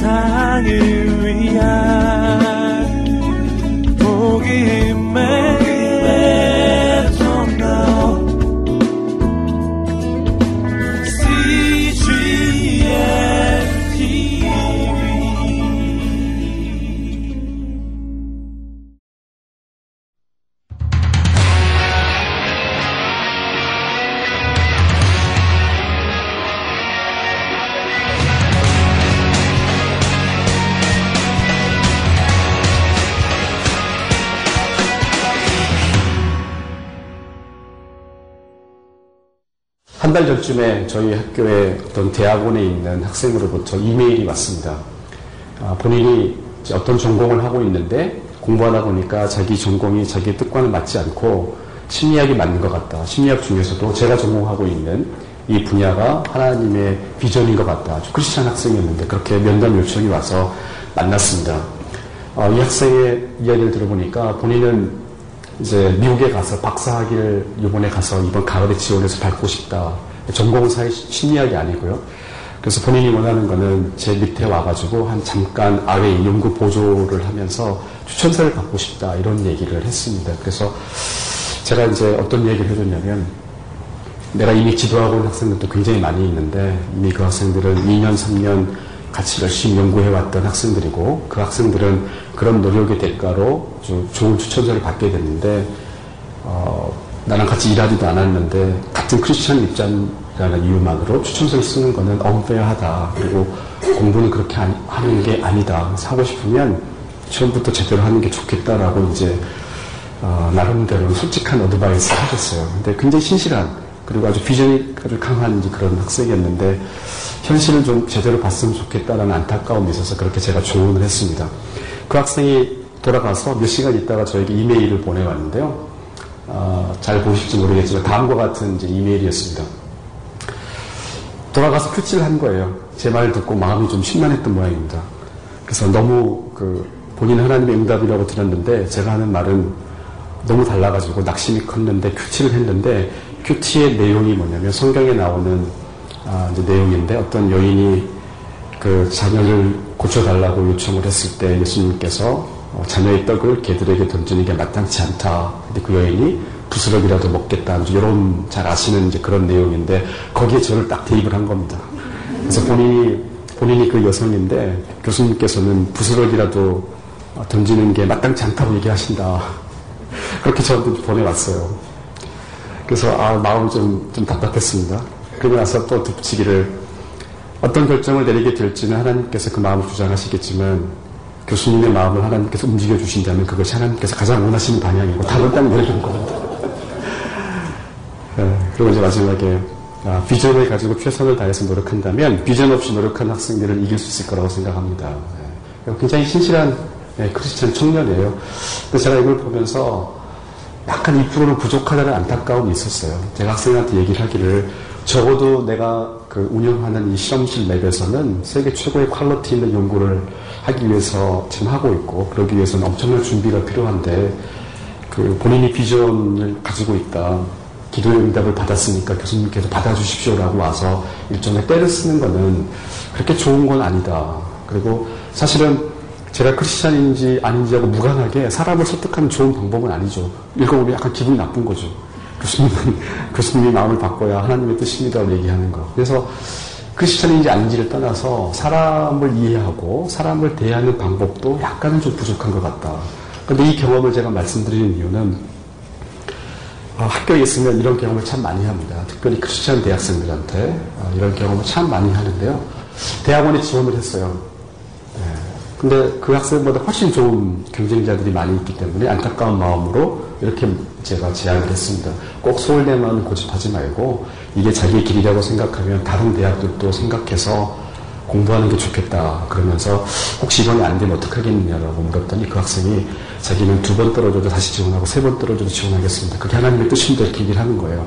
세상을 한 달 전쯤에 저희 학교에 어떤 대학원에 있는 학생으로부터 이메일이 왔습니다. 아, 본인이 어떤 전공을 하고 있는데 공부하다 보니까 자기 전공이 자기 뜻과는 맞지 않고 심리학이 맞는 것 같다. 심리학 중에서도 제가 전공하고 있는 이 분야가 하나님의 비전인 것 같다. 아주 크리스찬 학생이었는데 그렇게 면담 요청이 와서 만났습니다. 어, 이 학생의 이야기를 들어보니까 본인은 이제 미국에 가서 박사학위를 이번에 가서 이번 가을에 지원해서 밟고 싶다. 전공은 사실 심리학이 아니고요. 그래서 본인이 원하는 거는 제 밑에 와가지고 한 잠깐 아래 연구 보조를 하면서 추천서를 받고 싶다. 이런 얘기를 했습니다. 그래서 제가 이제 어떤 얘기를 해줬냐면 내가 이미 지도하고 있는 학생들도 굉장히 많이 있는데 이미 그 학생들은 2년, 3년 같이 열심히 연구해왔던 학생들이고 그 학생들은 그런 노력의 대가로 좋은 추천서를 받게 됐는데 어, 나랑 같이 일하지도 않았는데 같은 크리스천 입장이라는 이유만으로 추천서를 쓰는 것은 엄페어하다 그리고 공부는 그렇게 하는 게 아니다 사고 싶으면 처음부터 제대로 하는 게 좋겠다라고 이제 어, 나름대로 솔직한 어드바이스를 하셨어요. 근데 굉장히 신실한 그리고 아주 비전이 아주 강한 그런 학생이었는데 현실을 좀 제대로 봤으면 좋겠다라는 안타까움이 있어서 그렇게 제가 조언을 했습니다. 그 학생이 돌아가서 몇 시간 있다가 저에게 이메일을 보내왔는데요. 어, 잘 보실지 모르겠지만 다음과 같은 이제 이메일이었습니다. 돌아가서 큐티를 한 거예요. 제 말을 듣고 마음이 좀 심란했던 모양입니다. 그래서 너무 그 본인 하나님의 응답이라고 들었는데 제가 하는 말은 너무 달라가지고 낙심이 컸는데 큐티를 했는데 큐티의 내용이 뭐냐면 성경에 나오는 아, 내용인데 어떤 여인이 그 자녀를 고쳐달라고 요청을 했을 때 예수님께서 어, 자녀의 떡을 개들에게 던지는 게 마땅치 않다. 근데 그 여인이 부스러기라도 먹겠다. 이런 잘 아시는 이제 그런 내용인데 거기에 저를 딱 대입을 한 겁니다. 그래서 본인이 본인이 그 여성인데 교수님께서는 부스러기라도 던지는 게 마땅치 않다고 얘기하신다. 그렇게 저한테 보내왔어요. 그래서 아 마음이 좀, 좀 답답했습니다. 그러고 나서 또 덧붙이기를 어떤 결정을 내리게 될지는 하나님께서 그 마음을 주장하시겠지만 교수님의 마음을 하나님께서 움직여 주신다면 그것이 하나님께서 가장 원하시는 방향이고 답을 딱 내리는 겁니다. 네, 그리고 이제 마지막에 아, 비전을 가지고 최선을 다해서 노력한다면 비전 없이 노력한 학생들을 이길 수 있을 거라고 생각합니다. 네, 굉장히 신실한 네, 크리스천 청년이에요. 근데 제가 이걸 보면서 약간 2%는 부족하다는 안타까움이 있었어요. 제가 학생한테 얘기를 하기를 적어도 내가 그 운영하는 이 실험실 lab에서는 세계 최고의 quality 있는 연구를 하기 위해서 지금 하고 있고 그러기 위해서는 엄청난 준비가 필요한데 그 본인이 비전을 가지고 있다. 기도의 응답을 받았으니까 교수님께서 받아주십시오라고 와서 일종의 때를 쓰는 거는 그렇게 좋은 건 아니다. 그리고 사실은 제가 크리스찬인지 아닌지하고 무관하게 사람을 설득하는 좋은 방법은 아니죠. 읽어보면 약간 기분이 나쁜 거죠. 교수님은 교수님의 마음을 바꿔야 하나님의 뜻입니다라고 얘기하는 거. 그래서 크리스천인지 아닌지를 떠나서 사람을 이해하고 사람을 대하는 방법도 약간은 좀 부족한 것 같다. 그런데 이 경험을 제가 말씀드리는 이유는 어, 학교에 있으면 이런 경험을 참 많이 합니다. 특별히 크리스천 대학생들한테 어, 이런 경험을 참 많이 하는데요. 대학원에 지원을 했어요. 네. 근데 그 학생보다 훨씬 좋은 경쟁자들이 많이 있기 때문에 안타까운 마음으로 이렇게 제가 제안을 했습니다. 꼭 서울대만 고집하지 말고 이게 자기의 길이라고 생각하면 다른 대학들도 생각해서 공부하는 게 좋겠다. 그러면서 혹시 이번에 안 되면 어떡하겠느냐라고 물었더니 그 학생이 자기는 두 번 떨어져도 다시 지원하고 세 번 떨어져도 지원하겠습니다. 그게 하나님의 뜻인데 얘기를 하는 거예요.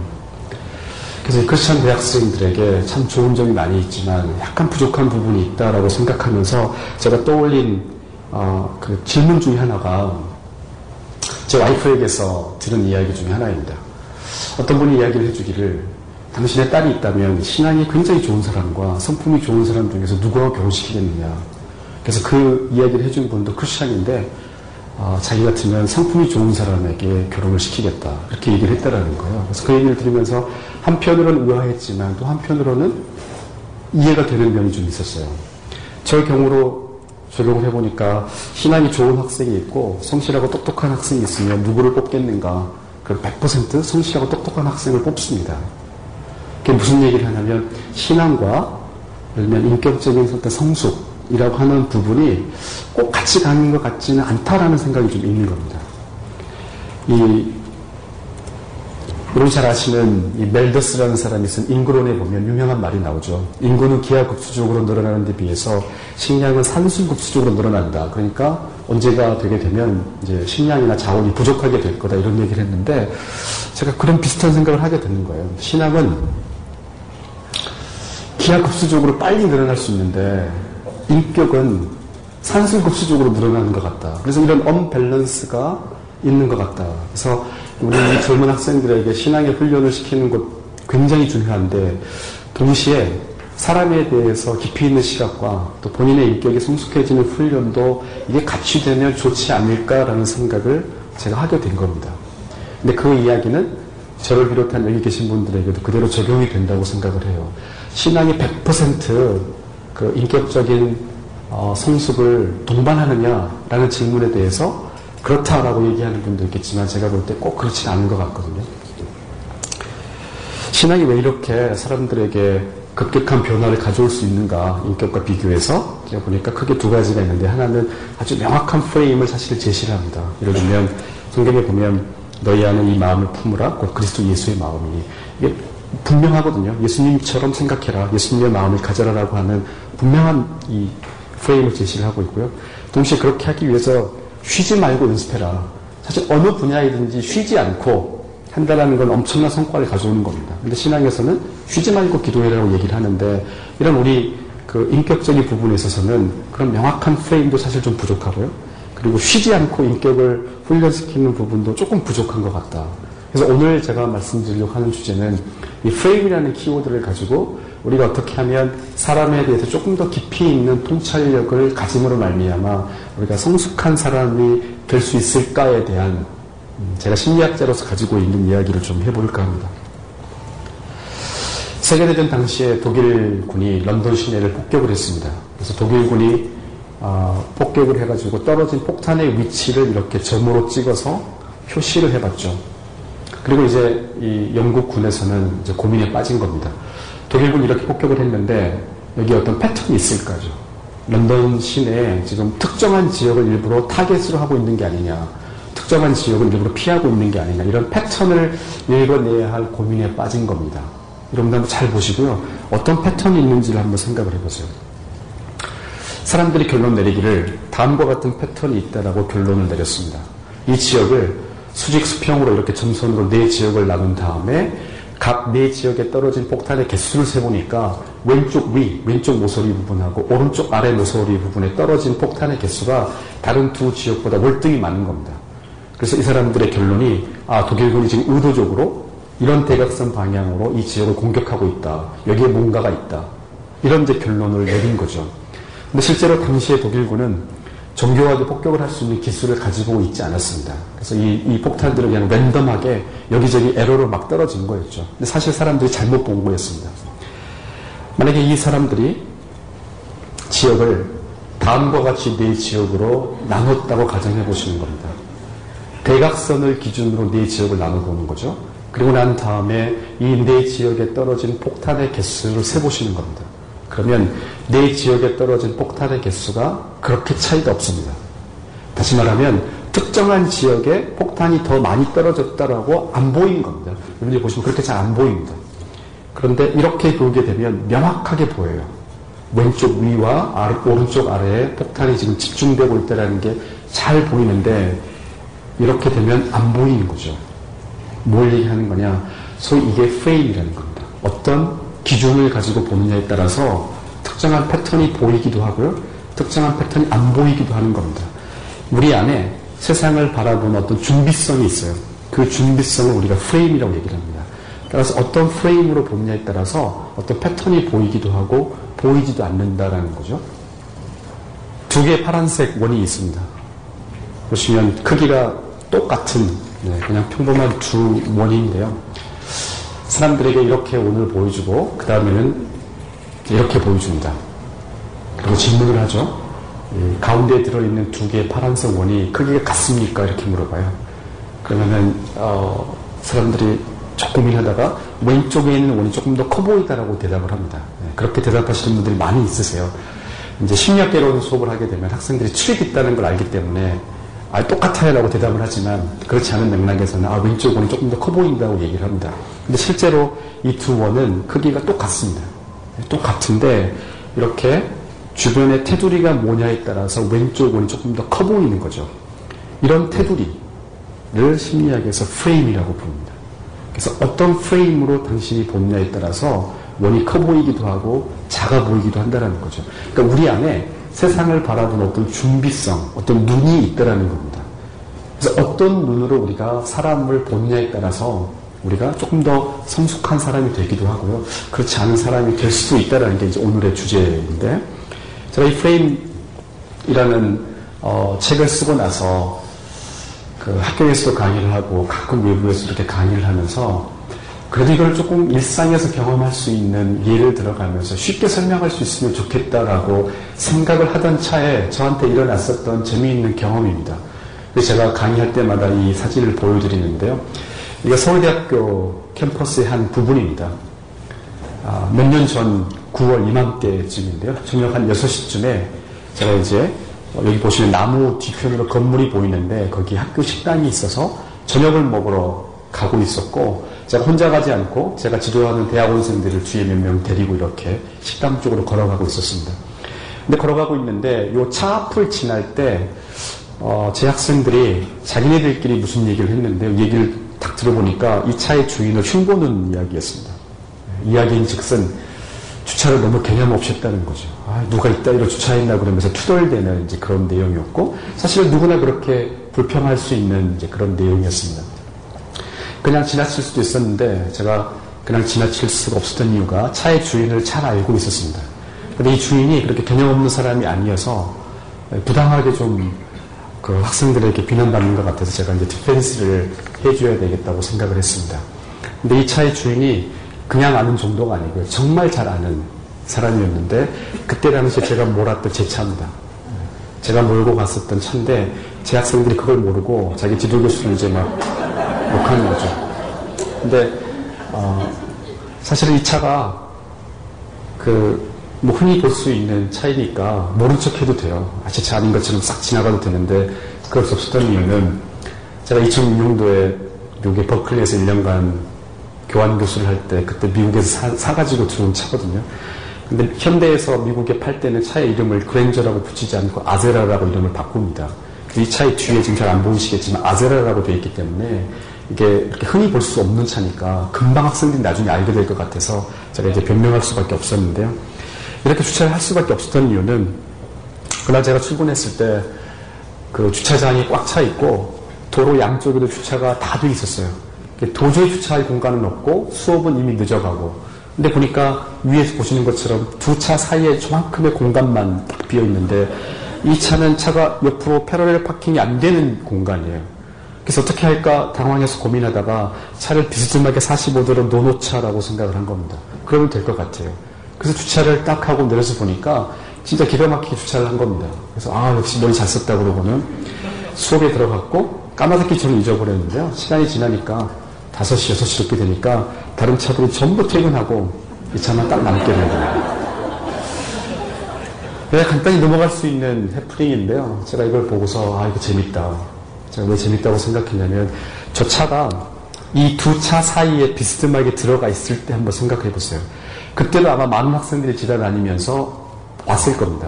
그래서 크리스천 대학생들에게 참 좋은 점이 많이 있지만 약간 부족한 부분이 있다라고 생각하면서 제가 떠올린 어, 그 질문 중에 하나가 제 와이프에게서 들은 이야기 중에 하나입니다. 어떤 분이 이야기를 해주기를 당신의 딸이 있다면 신앙이 굉장히 좋은 사람과 성품이 좋은 사람 중에서 누구와 결혼시키겠느냐. 그래서 그 이야기를 해준 분도 크리스천인데 어, 자기 같으면 상품이 좋은 사람에게 결혼을 시키겠다 이렇게 얘기를 했다라는 거예요. 그래서 그 얘기를 들으면서 한편으로는 의아했지만 또 한편으로는 이해가 되는 면이 좀 있었어요. 저 경우로 적용을 해보니까 신앙이 좋은 학생이 있고 성실하고 똑똑한 학생이 있으면 누구를 뽑겠는가? 그럼 100% 성실하고 똑똑한 학생을 뽑습니다. 그게 무슨 얘기를 하냐면 신앙과 그러면 인격적인 어떤 성숙이라고 하는 부분이 꼭 같이 가는 것 같지는 않다라는 생각이 좀 있는 겁니다. 이 여러분 잘 아시는 이 멜더스라는 사람이 쓴 인구론에 보면 유명한 말이 나오죠. 인구는 기하급수적으로 늘어나는 데 비해서 식량은 산술급수적으로 늘어난다. 그러니까 언제가 되게 되면 이제 식량이나 자원이 부족하게 될 거다 이런 얘기를 했는데 제가 그런 비슷한 생각을 하게 되는 거예요. 신앙은 기하급수적으로 빨리 늘어날 수 있는데 인격은 산술급수적으로 늘어나는 것 같다. 그래서 이런 언밸런스가 있는 것 같다. 그래서 우리 젊은 학생들에게 신앙의 훈련을 시키는 것 굉장히 중요한데 동시에 사람에 대해서 깊이 있는 시각과 또 본인의 인격이 성숙해지는 훈련도 이게 같이 되면 좋지 않을까라는 생각을 제가 하게 된 겁니다. 근데 그 이야기는 저를 비롯한 여기 계신 분들에게도 그대로 적용이 된다고 생각을 해요. 신앙이 100%그 인격적인 어, 성숙을 동반하느냐라는 질문에 대해서 그렇다라고 얘기하는 분도 있겠지만 제가 볼 때 꼭 그렇지 않은 것 같거든요. 신앙이 왜 이렇게 사람들에게 급격한 변화를 가져올 수 있는가 인격과 비교해서 제가 보니까 크게 두 가지가 있는데 하나는 아주 명확한 프레임을 사실 제시를 합니다. 예를 들면 성경에 보면 너희 안에 이 마음을 품으라 곧 그리스도 예수의 마음이니 이게 분명하거든요. 예수님처럼 생각해라. 예수님의 마음을 가져라라고 하는 분명한 이 프레임을 제시를 하고 있고요. 동시에 그렇게 하기 위해서 쉬지 말고 연습해라. 사실 어느 분야이든지 쉬지 않고 한다는 건 엄청난 성과를 가져오는 겁니다. 근데 신앙에서는 쉬지 말고 기도해라고 얘기를 하는데 이런 우리 그 인격적인 부분에 있어서는 그런 명확한 프레임도 사실 좀 부족하고요. 그리고 쉬지 않고 인격을 훈련시키는 부분도 조금 부족한 것 같다. 그래서 오늘 제가 말씀드리려고 하는 주제는 이 프레임이라는 키워드를 가지고 우리가 어떻게 하면 사람에 대해서 조금 더 깊이 있는 통찰력을 가짐으로 말미암아 우리가 성숙한 사람이 될 수 있을까에 대한 제가 심리학자로서 가지고 있는 이야기를 좀 해볼까 합니다. 세계대전 당시에 독일군이 런던 시내를 폭격을 했습니다. 그래서 독일군이 어, 폭격을 해가지고 떨어진 폭탄의 위치를 이렇게 점으로 찍어서 표시를 해봤죠. 그리고 이제 이 영국 군에서는 이제 고민에 빠진 겁니다. 독일군이 이렇게 폭격을 했는데 여기 어떤 패턴이 있을까죠. 런던 시내에 지금 특정한 지역을 일부러 타겟으로 하고 있는 게 아니냐. 특정한 지역을 일부러 피하고 있는 게 아니냐. 이런 패턴을 읽어내야 할 고민에 빠진 겁니다. 여러분들 한번 잘 보시고요. 어떤 패턴이 있는지를 한번 생각을 해보세요. 사람들이 결론 내리기를 다음과 같은 패턴이 있다라고 결론을 내렸습니다. 이 지역을 수직 수평으로 이렇게 점선으로 네 지역을 나눈 다음에 각 네 지역에 떨어진 폭탄의 개수를 세보니까 왼쪽 위, 왼쪽 모서리 부분하고 오른쪽 아래 모서리 부분에 떨어진 폭탄의 개수가 다른 두 지역보다 월등히 많은 겁니다. 그래서 이 사람들의 결론이 아 독일군이 지금 의도적으로 이런 대각선 방향으로 이 지역을 공격하고 있다. 여기에 뭔가가 있다. 이런 이제 결론을 내린 거죠. 근데 실제로 당시에 독일군은 정교하게 폭격을 할 수 있는 기술을 가지고 있지 않았습니다. 그래서 이, 이 폭탄들을 그냥 랜덤하게 여기저기 에러로 막 떨어진 거였죠. 근데 사실 사람들이 잘못 본 거였습니다. 만약에 이 사람들이 지역을 다음과 같이 네 지역으로 나눴다고 가정해 보시는 겁니다. 대각선을 기준으로 네 지역을 나눠 보는 거죠. 그리고 난 다음에 이 네 지역에 떨어진 폭탄의 개수를 세 보시는 겁니다. 그러면 네 지역에 떨어진 폭탄의 개수가 그렇게 차이가 없습니다. 다시 말하면 특정한 지역에 폭탄이 더 많이 떨어졌다라고 안 보인 겁니다. 여러분들이 보시면 그렇게 잘 안 보입니다. 그런데 이렇게 보게 되면 명확하게 보여요. 왼쪽 위와 오른쪽 아래에 폭탄이 지금 집중되고 있다는 게 잘 보이는데 이렇게 되면 안 보이는 거죠. 뭘 얘기하는 거냐? 소위 이게 프레임이라는 겁니다. 어떤 기준을 가지고 보느냐에 따라서 특정한 패턴이 보이기도 하고요. 특정한 패턴이 안 보이기도 하는 겁니다. 우리 안에 세상을 바라보는 어떤 준비성이 있어요. 그 준비성을 우리가 프레임이라고 얘기를 합니다. 따라서 어떤 프레임으로 보느냐에 따라서 어떤 패턴이 보이기도 하고 보이지도 않는다라는 거죠. 두 개의 파란색 원이 있습니다. 보시면 크기가 똑같은 네, 그냥 평범한 두 원인데요. 사람들에게 이렇게 원을 보여주고 그 다음에는 이렇게 보여줍니다. 그리고 질문을 하죠. 가운데에 들어있는 두 개의 파란색 원이 크기가 같습니까? 이렇게 물어봐요. 그러면은 어, 사람들이 조금 고민하다가 왼쪽에 있는 원이 조금 더 커 보이다라고 대답을 합니다. 네, 그렇게 대답하시는 분들이 많이 있으세요. 이제 심리학 개론 수업을 하게 되면 학생들이 트릭이 있다는 걸 알기 때문에 아, 똑같아요 라고 대답을 하지만 그렇지 않은 맥락에서는 아, 왼쪽 원이 조금 더 커 보인다고 얘기를 합니다. 근데 실제로 이 두 원은 크기가 똑같습니다. 네, 똑같은데 이렇게 주변의 테두리가 뭐냐에 따라서 왼쪽 원이 조금 더 커 보이는 거죠. 이런 테두리를 심리학에서 프레임이라고 부릅니다. 그래서 어떤 프레임으로 당신이 보느냐에 따라서 원이 커 보이기도 하고 작아 보이기도 한다는 거죠. 그러니까 우리 안에 세상을 바라보는 어떤 준비성, 어떤 눈이 있다라는 겁니다. 그래서 어떤 눈으로 우리가 사람을 보느냐에 따라서 우리가 조금 더 성숙한 사람이 되기도 하고요. 그렇지 않은 사람이 될 수도 있다라는 게 이제 오늘의 주제인데, 제가 이 프레임이라는 어, 책을 쓰고 나서 그 학교에서도 강의를 하고 가끔 외부에서 이렇게 강의를 하면서 그래도 이걸 조금 일상에서 경험할 수 있는 예를 들어가면서 쉽게 설명할 수 있으면 좋겠다라고 생각을 하던 차에 저한테 일어났었던 재미있는 경험입니다. 제가 강의할 때마다 이 사진을 보여드리는데요. 이게 서울대학교 캠퍼스의 한 부분입니다. 아, 몇년 전 9월 이맘때쯤인데요. 저녁 한 6시쯤에 제가 이제 여기 보시면 나무 뒤편으로 건물이 보이는데 거기 학교 식당이 있어서 저녁을 먹으러 가고 있었고 제가 혼자 가지 않고 제가 지도하는 대학원생들을 뒤에 몇 명 데리고 이렇게 식당 쪽으로 걸어가고 있었습니다. 근데 걸어가고 있는데 요 차 앞을 지날 때, 어, 제 학생들이 자기네들끼리 무슨 얘기를 했는데 얘기를 딱 들어보니까 이 차의 주인을 흉보는 이야기였습니다. 이야기인 즉슨 주차를 너무 개념 없이 했다는 거죠. 아, 누가 이따위로 주차했나 그러면서 투덜대는 이제 그런 내용이었고, 사실은 누구나 그렇게 불평할 수 있는 이제 그런 내용이었습니다. 그냥 지나칠 수도 있었는데, 제가 그냥 지나칠 수가 없었던 이유가 차의 주인을 잘 알고 있었습니다. 근데 이 주인이 그렇게 개념 없는 사람이 아니어서 부당하게 좀 그 학생들에게 비난받는 것 같아서 제가 이제 디펜스를 해줘야 되겠다고 생각을 했습니다. 근데 이 차의 주인이 그냥 아는 정도가 아니고요. 정말 잘 아는 사람이었는데 그때 당시에 제가 몰았던 제 차입니다. 제가 몰고 갔었던 차인데 제 학생들이 그걸 모르고 자기 지도 교수를 이제 막 욕하는 거죠. 근데 어, 사실은 이 차가 그 뭐 흔히 볼 수 있는 차이니까 모른 척 해도 돼요. 아, 제차 아닌 것처럼 싹 지나가도 되는데 그럴 수 없었던 이유는 제가 2006년도에 미국의 버클리에서 1년간 교환 교수를 할 때 그때 미국에서 사, 가지고 들어온 차거든요. 근데 현대에서 미국에 팔 때는 차의 이름을 그랜저라고 붙이지 않고 아제라라고 이름을 바꿉니다. 이 차의 뒤에 지금 잘 안 보이시겠지만 아제라라고 되어 있기 때문에 이게 흔히 볼 수 없는 차니까 금방 학생들이 나중에 알게 될 것 같아서 제가 이제 변명할 수밖에 없었는데요. 이렇게 주차를 할 수밖에 없었던 이유는 그날 제가 출근했을 때 그 주차장이 꽉 차 있고 도로 양쪽에도 주차가 다 돼 있었어요. 도저히 주차할 공간은 없고 수업은 이미 늦어가고 근데 보니까 위에서 보시는 것처럼 두 차 사이에 저만큼의 공간만 딱 비어 있는데 이 차는 차가 옆으로 패러렐 파킹이 안 되는 공간이에요. 그래서 어떻게 할까 당황해서 고민하다가 차를 비스듬하게 45도로 놓놓자라고 생각을 한 겁니다. 그러면 될 것 같아요. 그래서 주차를 딱 하고 내려서 보니까 진짜 기가 막히게 주차를 한 겁니다. 그래서 아 역시 머리 잘 썼다 그러고는 수업에 들어갔고 까마득히 저는 잊어버렸는데요. 시간이 지나니까 5시, 6시 이렇게 되니까 다른 차들이 전부 퇴근하고 이 차만 딱 남게 되는 거예요. 그냥 간단히 넘어갈 수 있는 해프닝인데요. 제가 이걸 보고서 아 이거 재밌다. 제가 왜 재밌다고 생각했냐면 저 차가 이 두 차 사이에 비스듬하게 들어가 있을 때 한번 생각해 보세요. 그때도 아마 많은 학생들이 지나다니면서 왔을 겁니다.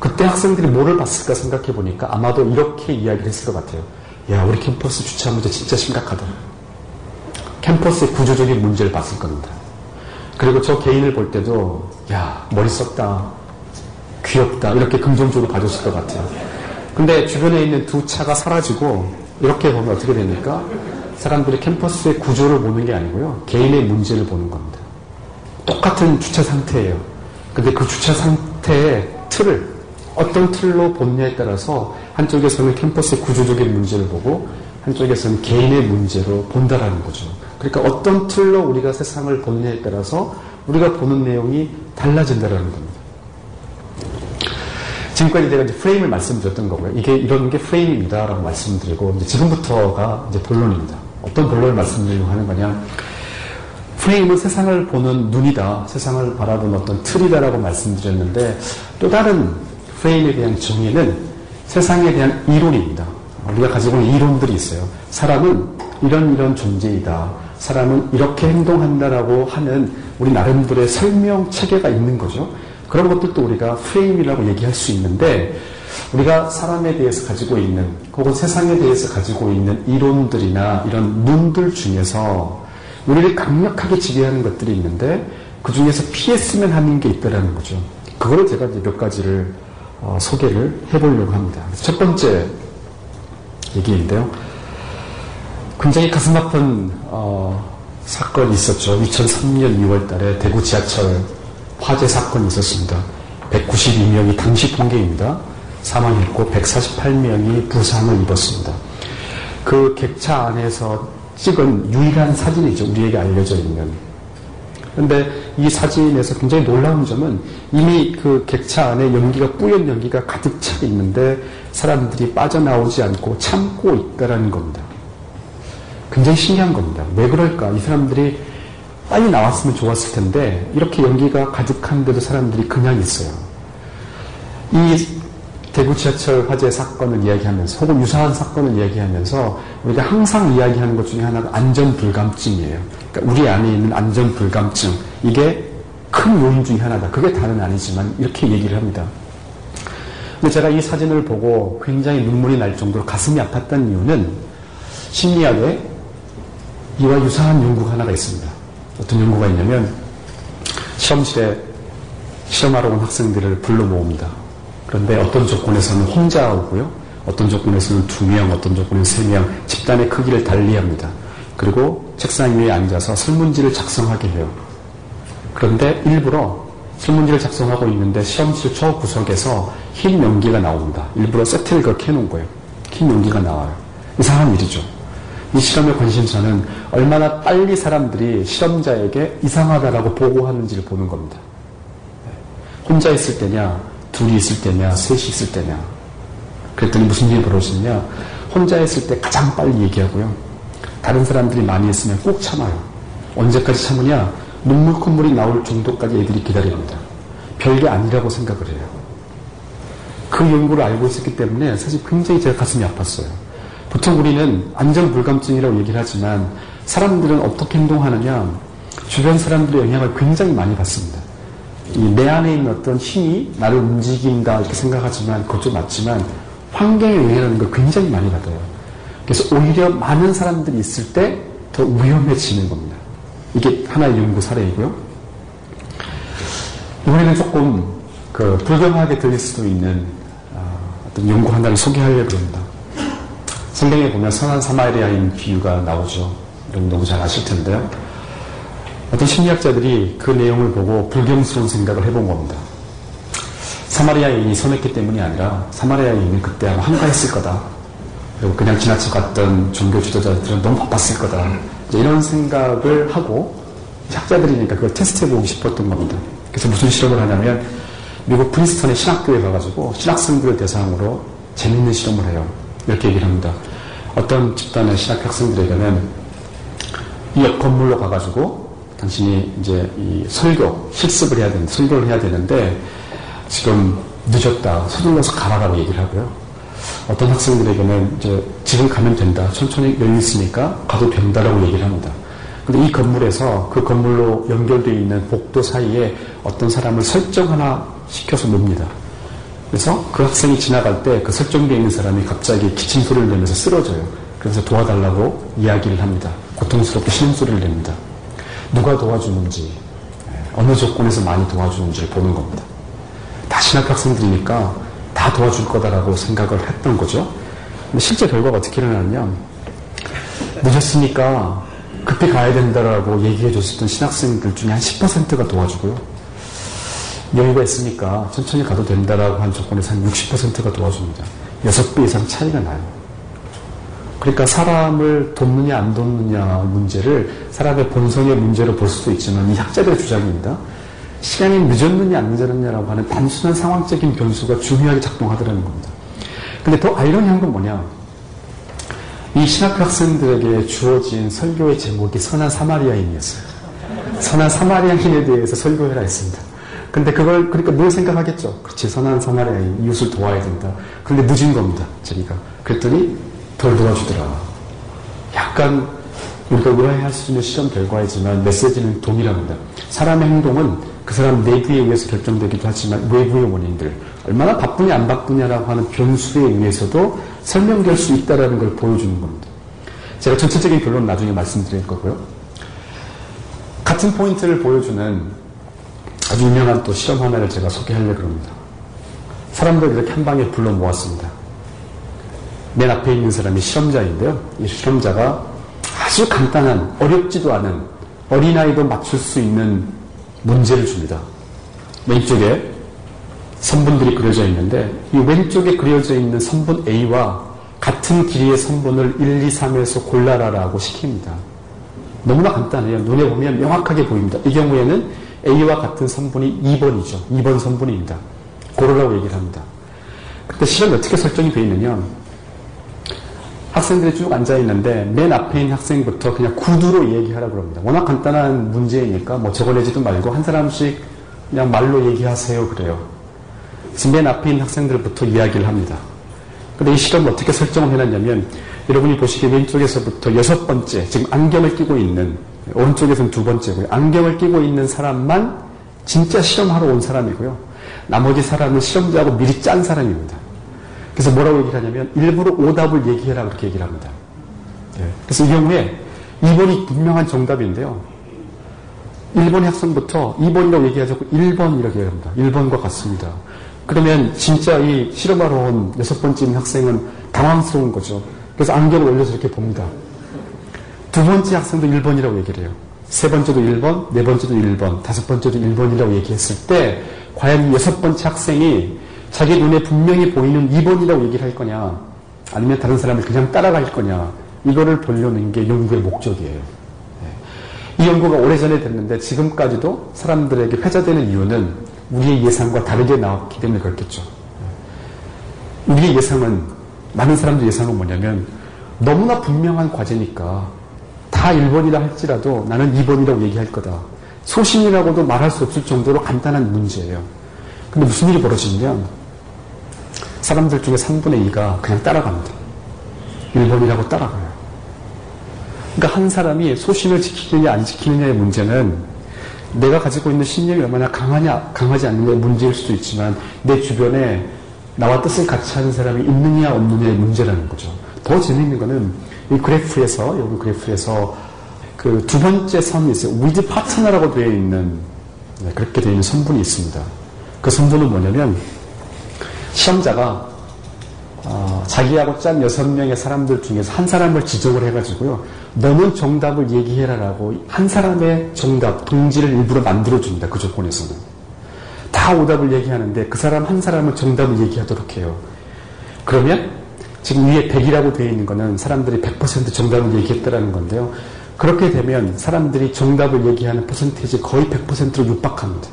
그때 학생들이 뭐를 봤을까 생각해 보니까 아마도 이렇게 이야기를 했을 것 같아요. 야, 우리 캠퍼스 주차 문제 진짜 심각하다. 캠퍼스의 구조적인 문제를 봤을 겁니다. 그리고 저 개인을 볼 때도, 야, 머리 썼다. 귀엽다. 이렇게 긍정적으로 봐줬을 것 같아요. 근데 주변에 있는 두 차가 사라지고, 이렇게 보면 어떻게 됩니까? 사람들이 캠퍼스의 구조를 보는 게 아니고요. 개인의 문제를 보는 겁니다. 똑같은 주차 상태예요. 근데 그 주차 상태의 틀을 어떤 틀로 본냐에 따라서 한쪽에서는 캠퍼스의 구조적인 문제를 보고 한쪽에서는 개인의 문제로 본다라는 거죠. 그러니까 어떤 틀로 우리가 세상을 보느냐에 따라서 우리가 보는 내용이 달라진다라는 겁니다. 지금까지 제가 이제 프레임을 말씀드렸던 거고요. 이게 이런 게 프레임입니다라고 말씀드리고 이제 지금부터가 이제 본론입니다. 어떤 본론을 말씀드리려고 하는 거냐? 프레임은 세상을 보는 눈이다, 세상을 바라보는 어떤 틀이다라고 말씀드렸는데 또 다른 프레임에 대한 정의는 세상에 대한 이론입니다. 우리가 가지고 있는 이론들이 있어요. 사람은 이런 이런 존재이다. 사람은 이렇게 행동한다라고 하는 우리 나름대로의 설명 체계가 있는 거죠. 그런 것들도 우리가 프레임이라고 얘기할 수 있는데 우리가 사람에 대해서 가지고 있는 혹은 세상에 대해서 가지고 있는 이론들이나 이런 눈들 중에서 우리를 강력하게 지배하는 것들이 있는데 그 중에서 피했으면 하는 게 있다라는 거죠. 그거를 제가 이제 몇 가지를 어, 소개를 해보려고 합니다. 첫 번째 얘기인데요. 굉장히 가슴 아픈 어, 사건이 있었죠. 2003년 2월 달에 대구 지하철 화재 사건이 있었습니다. 192명이 당시 통계입니다. 사망했고 148명이 부상을 입었습니다. 그 객차 안에서 찍은 유일한 사진이죠. 우리에게 알려져 있는. 그런데 이 사진에서 굉장히 놀라운 점은 이미 그 객차 안에 연기가 뿌연 연기가 가득 차 있는데 사람들이 빠져나오지 않고 참고 있다라는 겁니다. 굉장히 신기한 겁니다. 왜 그럴까? 이 사람들이 빨리 나왔으면 좋았을 텐데 이렇게 연기가 가득한데도 사람들이 그냥 있어요. 이 대구 지하철 화재 사건을 이야기하면서 혹은 유사한 사건을 이야기하면서 우리가 항상 이야기하는 것 중에 하나가 안전 불감증이에요. 그러니까 우리 안에 있는 안전 불감증 이게 큰 요인 중에 하나다. 그게 다는 아니지만 이렇게 얘기를 합니다. 근데 제가 이 사진을 보고 굉장히 눈물이 날 정도로 가슴이 아팠던 이유는 심리학에 이와 유사한 연구가 하나가 있습니다. 어떤 연구가 있냐면 시험실에 시험하러 온 학생들을 불러 모읍니다. 그런데 어떤 조건에서는 혼자 오고요. 어떤 조건에서는 두 명, 어떤 조건에서는 세 명, 집단의 크기를 달리합니다. 그리고 책상 위에 앉아서 설문지를 작성하게 해요. 그런데 일부러 설문지를 작성하고 있는데 시험실 저 구석에서 흰 연기가 나옵니다. 일부러 세트를 그렇게 해놓은 거예요. 흰 연기가 나와요. 이상한 일이죠. 이 실험의 관심사는 얼마나 빨리 사람들이 실험자에게 이상하다라고 보고하는지를 보는 겁니다. 혼자 있을 때냐, 둘이 있을 때냐, 셋이 있을 때냐. 그랬더니 무슨 일이 벌어지냐. 혼자 있을 때 가장 빨리 얘기하고요. 다른 사람들이 많이 있으면 꼭 참아요. 언제까지 참으냐? 눈물 콧물이 나올 정도까지 애들이 기다립니다. 별게 아니라고 생각을 해요. 그 연구를 알고 있었기 때문에 사실 굉장히 제가 가슴이 아팠어요. 보통 우리는 안전 불감증이라고 얘기를 하지만 사람들은 어떻게 행동하느냐 주변 사람들의 영향을 굉장히 많이 받습니다. 내 안에 있는 어떤 힘이 나를 움직인다 이렇게 생각하지만 그것도 맞지만 환경의 영향이라는 걸 굉장히 많이 받아요. 그래서 오히려 많은 사람들이 있을 때 더 위험해지는 겁니다. 이게 하나의 연구 사례이고요. 이번에는 조금 그 불경하게 들릴 수도 있는 어떤 연구 하나를 소개하려고 합니다. 성경에 보면 선한 사마리아인 비유가 나오죠. 여러분 너무 잘 아실 텐데요. 어떤 심리학자들이 그 내용을 보고 불경스러운 생각을 해본 겁니다. 사마리아인이 선했기 때문이 아니라 사마리아인이 그때 아마 한가했을 거다. 그리고 그냥 지나쳐 갔던 종교 지도자들은 너무 바빴을 거다. 이런 생각을 하고 학자들이니까 그걸 테스트해보고 싶었던 겁니다. 그래서 무슨 실험을 하냐면 미국 프린스턴의 신학교에 가가지고 신학생들을 대상으로 재밌는 실험을 해요. 이렇게 얘기를 합니다. 어떤 집단의 신학 학생들에게는 이 옆 건물로 가가지고 당신이 이제 이 설교, 실습을 해야 되는데, 설교를 해야 되는데, 지금 늦었다. 서둘러서 가라라고 얘기를 하고요. 어떤 학생들에게는 이제 지금 가면 된다. 천천히 여유 있으니까 가도 된다라고 얘기를 합니다. 근데 이 건물에서 그 건물로 연결되어 있는 복도 사이에 어떤 사람을 설정 하나 시켜서 놓습니다. 그래서 그 학생이 지나갈 때 그 설정되어 있는 사람이 갑자기 기침 소리를 내면서 쓰러져요. 그래서 도와달라고 이야기를 합니다. 고통스럽게 신음 소리를 냅니다. 누가 도와주는지, 어느 조건에서 많이 도와주는지를 보는 겁니다. 다 신학 학생들이니까 다 도와줄 거다라고 생각을 했던 거죠. 근데 실제 결과가 어떻게 일어났냐. 늦었으니까 급히 가야 된다라고 얘기해 줬었던 신학생들 중에 한 10%가 도와주고요. 여유가 있으니까 천천히 가도 된다라고 한 조건에서 한 60%가 도와줍니다. 6배 이상 차이가 나요. 그러니까 사람을 돕느냐 안 돕느냐 문제를 사람의 본성의 문제로 볼 수도 있지만 이 학자들의 주장입니다. 시간이 늦었느냐 안 늦었느냐라고 하는 단순한 상황적인 변수가 중요하게 작동하더라는 겁니다. 근데 더 아이러니한 건 뭐냐? 이 신학교 학생들에게 주어진 설교의 제목이 선한 사마리아인이었어요. 선한 사마리아인에 대해서 설교해라 했습니다. 근데 그걸 그러니까 뭘 생각하겠죠? 그렇지 선한 사마리아인 이웃을 도와야 된다. 그런데 늦은 겁니다. 저희가 그랬더니 덜 도와주더라. 약간 우리가 의아해할 수 있는 실험 결과이지만 메시지는 동일합니다. 사람의 행동은 그 사람 내부에 의해서 결정되기도 하지만 외부의 원인들 얼마나 바쁘냐 안 바쁘냐라고 하는 변수에 의해서도 설명될 수 있다는 걸 보여주는 겁니다. 제가 전체적인 결론 나중에 말씀드릴 거고요. 같은 포인트를 보여주는 아주 유명한 또 실험 하나를 제가 소개하려고 합니다. 사람들 이렇게 한 방에 불러 모았습니다. 맨 앞에 있는 사람이 실험자인데요. 이 실험자가 아주 간단한, 어렵지도 않은, 어린아이도 맞출 수 있는 문제를 줍니다. 왼쪽에 선분들이 그려져 있는데, 이 왼쪽에 그려져 있는 선분 A와 같은 길이의 선분을 1, 2, 3에서 골라라라고 시킵니다. 너무나 간단해요. 눈에 보면 명확하게 보입니다. 이 경우에는 A와 같은 선분이 2번이죠. 2번 선분입니다. 고르라고 얘기를 합니다. 그때 실험이 어떻게 설정이 되어 있느냐. 학생들이 쭉 앉아있는데 맨 앞에 있는 학생부터 그냥 구두로 얘기하라고 합니다. 워낙 간단한 문제이니까 뭐 적어내지도 말고 한 사람씩 그냥 말로 얘기하세요 그래요. 그래서 맨 앞에 있는 학생들부터 이야기를 합니다. 근데 이 실험을 어떻게 설정을 해놨냐면 여러분이 보시기에 왼쪽에서부터 여섯 번째 지금 안경을 끼고 있는 오른쪽에서는 두 번째고요. 안경을 끼고 있는 사람만 진짜 실험하러 온 사람이고요. 나머지 사람은 실험자하고 미리 짠 사람입니다. 그래서 뭐라고 얘기를 하냐면 일부러 오답을 얘기해라 그렇게 얘기를 합니다. 예. 그래서 이 경우에 2번이 분명한 정답인데요. 1번 학생부터 2번이라고 얘기하지 않고 1번 이라고 얘기합니다. 1번과 같습니다. 그러면 진짜 이 실험하러 온 여섯 번째 학생은 당황스러운 거죠. 그래서 안경을 올려서 이렇게 봅니다. 두 번째 학생도 1번이라고 얘기를 해요. 세 번째도 1번, 네 번째도 1번, 다섯 번째도 1번이라고 얘기했을 때 과연 여섯 번째 학생이 자기 눈에 분명히 보이는 2번이라고 얘기를 할 거냐 아니면 다른 사람을 그냥 따라갈 거냐 이거를 보려는 게 연구의 목적이에요. 네. 이 연구가 오래전에 됐는데 지금까지도 사람들에게 회자되는 이유는 우리의 예상과 다르게 나왔기 때문에 그렇겠죠. 네. 우리의 예상은 많은 사람들 예상은 뭐냐면 너무나 분명한 과제니까 다 1번이라 할지라도 나는 2번이라고 얘기할 거다. 소신이라고도 말할 수 없을 정도로 간단한 문제예요. 근데 무슨 일이 벌어지냐면 사람들 중에 3분의 2가 그냥 따라갑니다. 1번이라고 따라가요. 그러니까 한 사람이 소신을 지키느냐 안 지키느냐의 문제는 내가 가지고 있는 신념이 얼마나 강하냐 강하지 않느냐의 문제일 수도 있지만 내 주변에 나와 뜻을 같이 하는 사람이 있느냐 없느냐의 문제라는 거죠. 더 재미있는 거는 이 그래프에서 여기 그래프에서 그 두 번째 선이 있어요. with partner라고 되어 있는 네, 그렇게 되어 있는 선분이 있습니다. 그 선분은 뭐냐면 시험자가 어, 자기하고 짠 여섯 명의 사람들 중에서 한 사람을 지정을 해가지고요. 너는 정답을 얘기해라라고 한 사람의 정답, 동지를 일부러 만들어줍니다. 그 조건에서는. 다 오답을 얘기하는데 그 사람 한 사람은 정답을 얘기하도록 해요. 그러면 지금 위에 100이라고 되어 있는 거는 사람들이 100% 정답을 얘기했다라는 건데요. 그렇게 되면 사람들이 정답을 얘기하는 퍼센테이지 거의 100%로 육박합니다.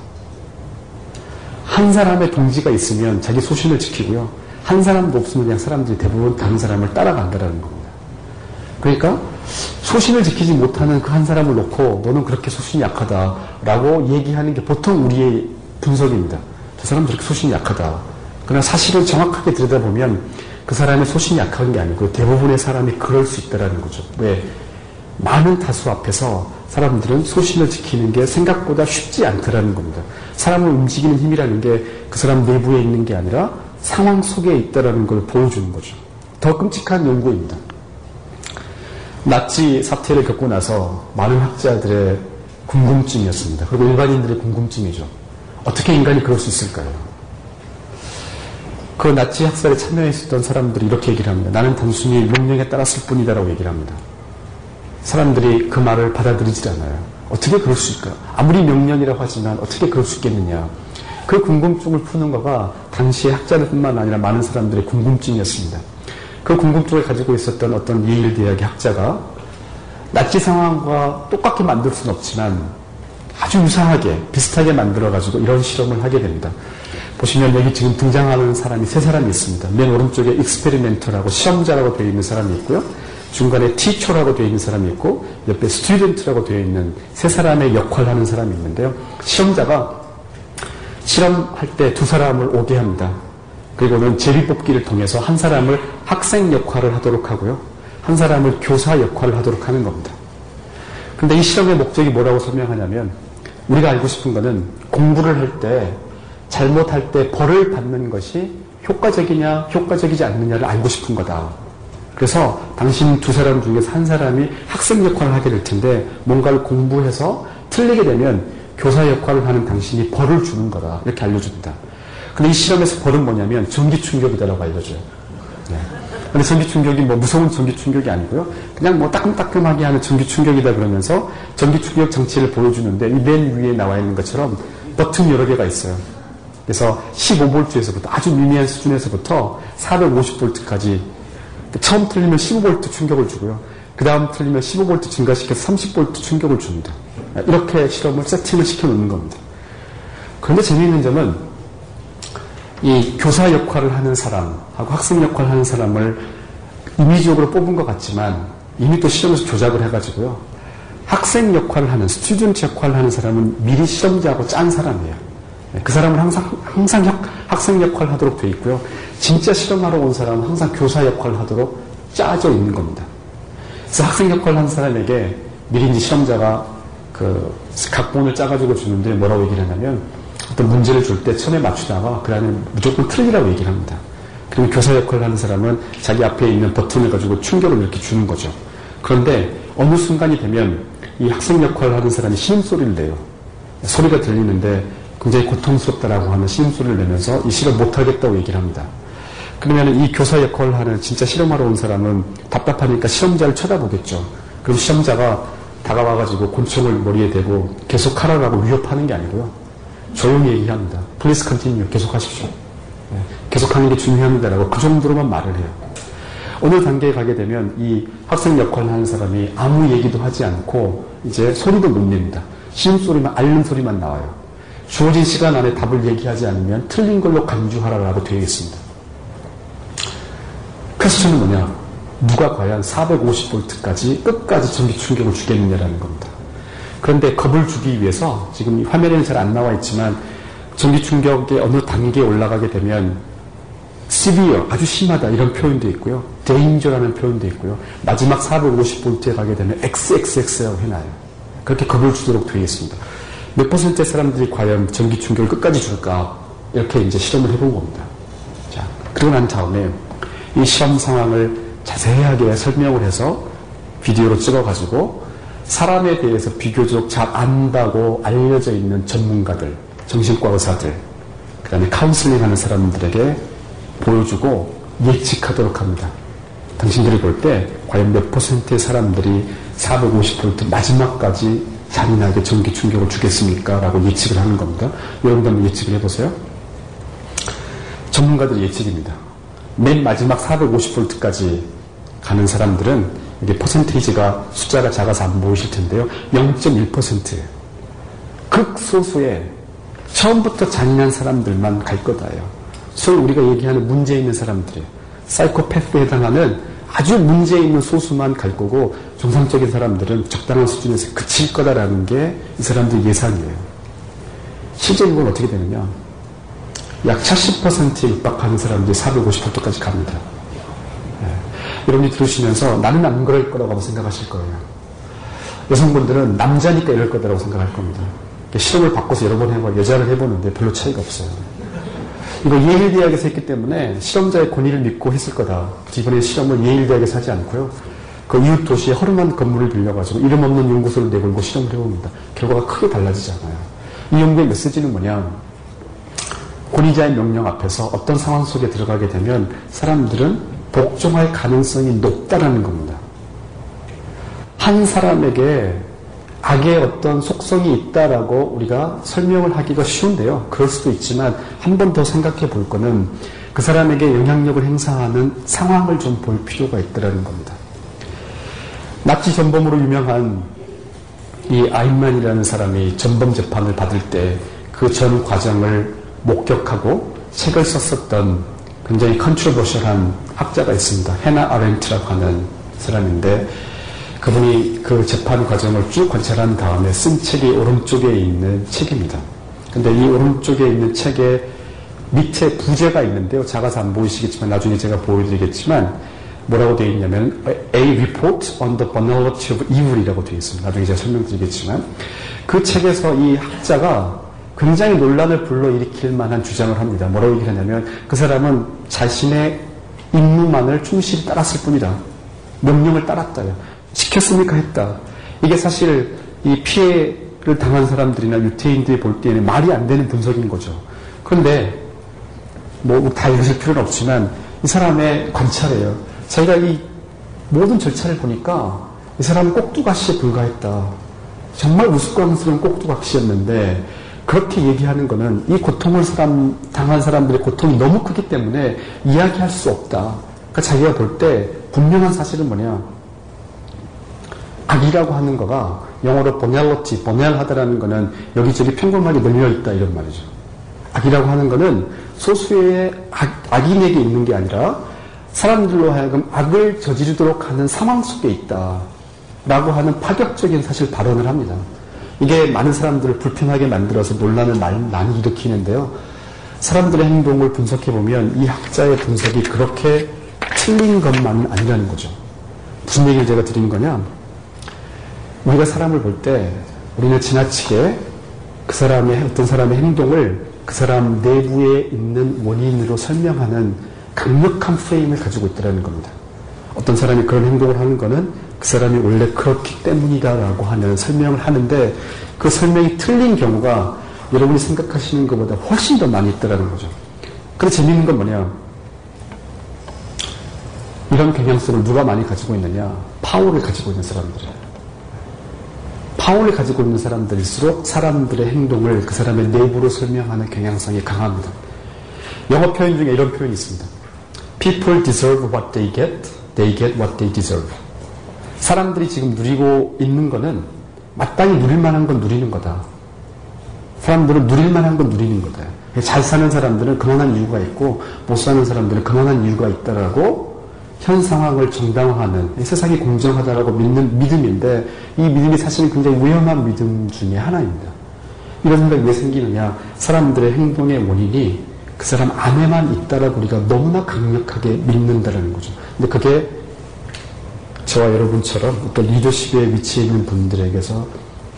한 사람의 동지가 있으면 자기 소신을 지키고요. 한 사람도 없으면 그냥 사람들이 대부분 다른 사람을 따라간다라는 겁니다. 그러니까 소신을 지키지 못하는 그 한 사람을 놓고 너는 그렇게 소신이 약하다라고 얘기하는 게 보통 우리의 분석입니다. 저 사람 저렇게 소신이 약하다. 그러나 사실을 정확하게 들여다보면 그 사람의 소신이 약한 게 아니고 대부분의 사람이 그럴 수 있다라는 거죠. 왜? 많은 다수 앞에서 사람들은 소신을 지키는 게 생각보다 쉽지 않더라는 겁니다. 사람을 움직이는 힘이라는 게 그 사람 내부에 있는 게 아니라 상황 속에 있다라는 걸 보여주는 거죠. 더 끔찍한 연구입니다. 나치 사태를 겪고 나서 많은 학자들의 궁금증이었습니다. 그리고 일반인들의 궁금증이죠. 어떻게 인간이 그럴 수 있을까요? 그 나치 학살에 참여했었던 사람들이 이렇게 얘기를 합니다. 나는 단순히 명령에 따랐을 뿐이다라고 얘기를 합니다. 사람들이 그 말을 받아들이질 않아요. 어떻게 그럴 수 있을까? 아무리 명령이라고 하지만 어떻게 그럴 수 있겠느냐? 그그 궁금증을 푸는 거가 당시의 학자들뿐만 아니라 많은 사람들의 궁금증이었습니다. 그 궁금증을 가지고 있었던 어떤 예일 대학의 학자가 나치 상황과 똑같게 만들 수는 없지만 아주 유사하게 비슷하게 만들어 가지고 이런 실험을 하게 됩니다. 보시면 여기 지금 등장하는 사람이 세 사람이 있습니다. 맨 오른쪽에 experimenter라고 시험자라고 되어 있는 사람이 있고요. 중간에 teacher라고 되어 있는 사람이 있고 옆에 student라고 되어 있는 세 사람의 역할을 하는 사람이 있는데요. 시험자가 실험할 때 두 사람을 오게 합니다. 그리고는 제비뽑기를 통해서 한 사람을 학생 역할을 하도록 하고요. 한 사람을 교사 역할을 하도록 하는 겁니다. 근데 이 실험의 목적이 뭐라고 설명하냐면 우리가 알고 싶은 거는 공부를 할 때 잘못할 때 벌을 받는 것이 효과적이냐 효과적이지 않느냐를 알고 싶은 거다. 그래서 당신 두 사람 중에서 한 사람이 학생 역할을 하게 될 텐데 뭔가를 공부해서 틀리게 되면 교사 역할을 하는 당신이 벌을 주는 거다. 이렇게 알려줍니다. 근데 이 실험에서 벌은 뭐냐면 전기 충격이다라고 알려줘요. 네. 근데 전기 충격이 뭐 무서운 전기 충격이 아니고요. 그냥 뭐 따끔따끔하게 하는 전기 충격이다 그러면서 전기 충격 장치를 보여주는데 이 맨 위에 나와 있는 것처럼 버튼 여러 개가 있어요. 그래서 15볼트에서부터 아주 미미한 수준에서부터 450볼트까지 처음 틀리면 15볼트 충격을 주고요. 그 다음 틀리면 15볼트 증가시켜서 30볼트 충격을 줍니다. 이렇게 실험을 세팅을 시켜놓는 겁니다. 그런데 재미있는 점은 이 교사 역할을 하는 사람하고 학생 역할을 하는 사람을 임의적으로 뽑은 것 같지만 이미 또 실험에서 조작을 해가지고요. 학생 역할을 하는, student 역할을 하는 사람은 미리 실험자하고 짠 사람이에요. 네, 그 사람은 항상, 항상 학, 학생 역할을 하도록 되어 있고요. 진짜 실험하러 온 사람은 항상 교사 역할을 하도록 짜져 있는 겁니다. 그래서 학생 역할을 하는 사람에게 미리 이제 실험자가 그 각본을 짜가지고 주는데 뭐라고 얘기를 하냐면 어떤 문제를 줄 때 처음에 맞추다가 그 안에 무조건 틀리라고 얘기를 합니다. 그러면 교사 역할을 하는 사람은 자기 앞에 있는 버튼을 가지고 충격을 이렇게 주는 거죠. 그런데 어느 순간이 되면 이 학생 역할을 하는 사람이 신음소리를 내요. 소리가 들리는데 굉장히 고통스럽다라고 하는 신음소리를 내면서 이 실험 못하겠다고 얘기를 합니다. 그러면 이 교사 역할을 하는 진짜 실험하러 온 사람은 답답하니까 실험자를 쳐다보겠죠. 그럼 실험자가 다가와가지고 권총을 머리에 대고 계속 하라고 위협하는 게 아니고요. 조용히 얘기합니다. please continue 계속 하십시오. 네, 계속 하는 게 중요합니다라고 그 정도로만 말을 해요. 어느 단계에 가게 되면 이 학생 역할을 하는 사람이 아무 얘기도 하지 않고 이제 소리도 못 냅니다. 신음소리만, 앓는 소리만 나와요. 주어진 시간 안에 답을 얘기하지 않으면 틀린 걸로 간주하라라고 되어 있습니다. 퀘스천은 뭐냐? 누가 과연 450볼트까지 끝까지 전기 충격을 주겠느냐라는 겁니다. 그런데 겁을 주기 위해서 지금 화면에는 잘 안 나와 있지만 전기 충격의 어느 단계에 올라가게 되면 severe, 아주 심하다 이런 표현도 있고요. danger라는 표현도 있고요. 마지막 450볼트에 가게 되면 XXX라고 해놔요. 그렇게 겁을 주도록 되어 있습니다. 몇 퍼센트의 사람들이 과연 전기 충격을 끝까지 줄까? 이렇게 이제 실험을 해본 겁니다. 자, 그러고 난 다음에 이 시험 상황을 자세하게 설명을 해서 비디오로 찍어가지고 사람에 대해서 비교적 잘 안다고 알려져 있는 전문가들, 정신과 의사들, 그 다음에 카운슬링 하는 사람들에게 보여주고 예측하도록 합니다. 당신들이 볼 때 과연 몇 퍼센트의 사람들이 450V 마지막까지 잔인하게 전기 충격을 주겠습니까? 라고 예측을 하는 겁니다. 여러분도 한번 예측을 해보세요. 전문가들 예측입니다. 맨 마지막 450V까지 가는 사람들은 이게 퍼센테이지가 숫자가 작아서 안 보이실 텐데요. 0.1%예요. 극소수의 처음부터 잔인한 사람들만 갈 거다요. 소위 우리가 얘기하는 문제 있는 사람들이에요. 사이코패스에 해당하는 아주 문제 있는 소수만 갈 거고 정상적인 사람들은 적당한 수준에서 그칠 거다라는 게 이 사람들 예상이에요. 실제 이건 어떻게 되느냐? 약 70%에 육박하는 사람들이 450%까지 갑니다. 네. 여러분이 들으시면서 나는 안 그럴 거라고 생각하실 거예요. 여성분들은 남자니까 이럴 거다라고 생각할 겁니다. 실험을 바꿔서 여러 번 해봐 여자를 해보는데 별로 차이가 없어요. 이거 예일 대학에서 했기 때문에 실험자의 권위를 믿고 했을 거다. 이번에 실험을 예일 대학에서 하지 않고요. 그 이웃 도시에 허름한 건물을 빌려가지고 이름 없는 연구소를 내걸고 실험을 해봅니다. 결과가 크게 달라지지 않아요. 이 연구의 메시지는 뭐냐? 권위자의 명령 앞에서 어떤 상황 속에 들어가게 되면 사람들은 복종할 가능성이 높다라는 겁니다. 한 사람에게 악의 어떤 속성이 있다라고 우리가 설명을 하기가 쉬운데요. 그럴 수도 있지만 한 번 더 생각해 볼 거는 그 사람에게 영향력을 행사하는 상황을 좀 볼 필요가 있다라는 겁니다. 나치 전범으로 유명한 이 아인만이라는 사람이 전범 재판을 받을 때 그 전 과정을 목격하고 책을 썼었던 굉장히 컨트로버셜한 학자가 있습니다. 헤나 아렌트라고 하는 사람인데 그분이 그 재판 과정을 쭉 관찰한 다음에 쓴 책이 오른쪽에 있는 책입니다. 근데 이 오른쪽에 있는 책에 밑에 부제가 있는데요. 작아서 안 보이시겠지만 나중에 제가 보여드리겠지만 뭐라고 되어 있냐면 A report on the banality of evil이라고 되어 있습니다. 나중에 제가 설명드리겠지만 그 책에서 이 학자가 굉장히 논란을 불러일으킬 만한 주장을 합니다. 뭐라고 얘기를 하냐면 그 사람은 자신의 임무만을 충실히 따랐을 뿐이다. 명령을 따랐다요. 시켰으니까 했다. 이게 사실 이 피해를 당한 사람들이나 유태인들이 볼 때에는 말이 안 되는 분석인 거죠. 그런데 뭐다 읽으실 필요는 없지만 이 사람의 관찰이에요. 자기가 이 모든 절차를 보니까 이 사람은 꼭두각시에 불과했다. 정말 우스꽝스러운 꼭두각시였는데 그렇게 얘기하는 것은 이 고통을 사람, 당한 사람들의 고통이 너무 크기 때문에 이야기할 수 없다. 그러니까 자기가 볼 때 분명한 사실은 뭐냐. 악이라고 하는 거가 영어로 보넬러티, 보넬하다라는 거는 여기저기 평범하게 널려있다 이런 말이죠. 악이라고 하는 거는 소수의 악, 악인에게 있는 게 아니라 사람들로 하여금 악을 저지르도록 하는 상황 속에 있다. 라고 하는 파격적인 사실 발언을 합니다. 이게 많은 사람들을 불편하게 만들어서 논란을 많이 일으키는데요. 사람들의 행동을 분석해보면 이 학자의 분석이 그렇게 틀린 것만은 아니라는 거죠. 무슨 얘기를 제가 드리는 거냐? 우리가 사람을 볼 때 우리는 지나치게 그 사람의 어떤 사람의 행동을 그 사람 내부에 있는 원인으로 설명하는 강력한 프레임을 가지고 있다는 겁니다. 어떤 사람이 그런 행동을 하는 것은 그 사람이 원래 그렇기 때문이다라고 하는 설명을 하는데 그 설명이 틀린 경우가 여러분이 생각하시는 것보다 훨씬 더 많이 있다는 거죠. 그런데 재밌는 건 뭐냐? 이런 경향성을 누가 많이 가지고 있느냐? 파워를 가지고 있는 사람들이에요. 파워를 가지고 있는 사람들일수록 사람들의 행동을 그 사람의 내부로 설명하는 경향성이 강합니다. 영어 표현 중에 이런 표현이 있습니다. People deserve what they get, they get what they deserve. 사람들이 지금 누리고 있는 거는 마땅히 누릴 만한 건 누리는 거다. 사람들은 누릴 만한 건 누리는 거다. 잘 사는 사람들은 그만한 이유가 있고 못 사는 사람들은 그만한 이유가 있다라고 현 상황을 정당화하는 세상이 공정하다라고 믿는 믿음인데 이 믿음이 사실은 굉장히 위험한 믿음 중의 하나입니다. 이런 생각이 왜 생기느냐? 사람들의 행동의 원인이 그 사람 안에만 있다라고 우리가 너무나 강력하게 믿는다라는 거죠. 근데 그게 저와 여러분처럼 어떤 리더십에 위치해 있는 분들에게서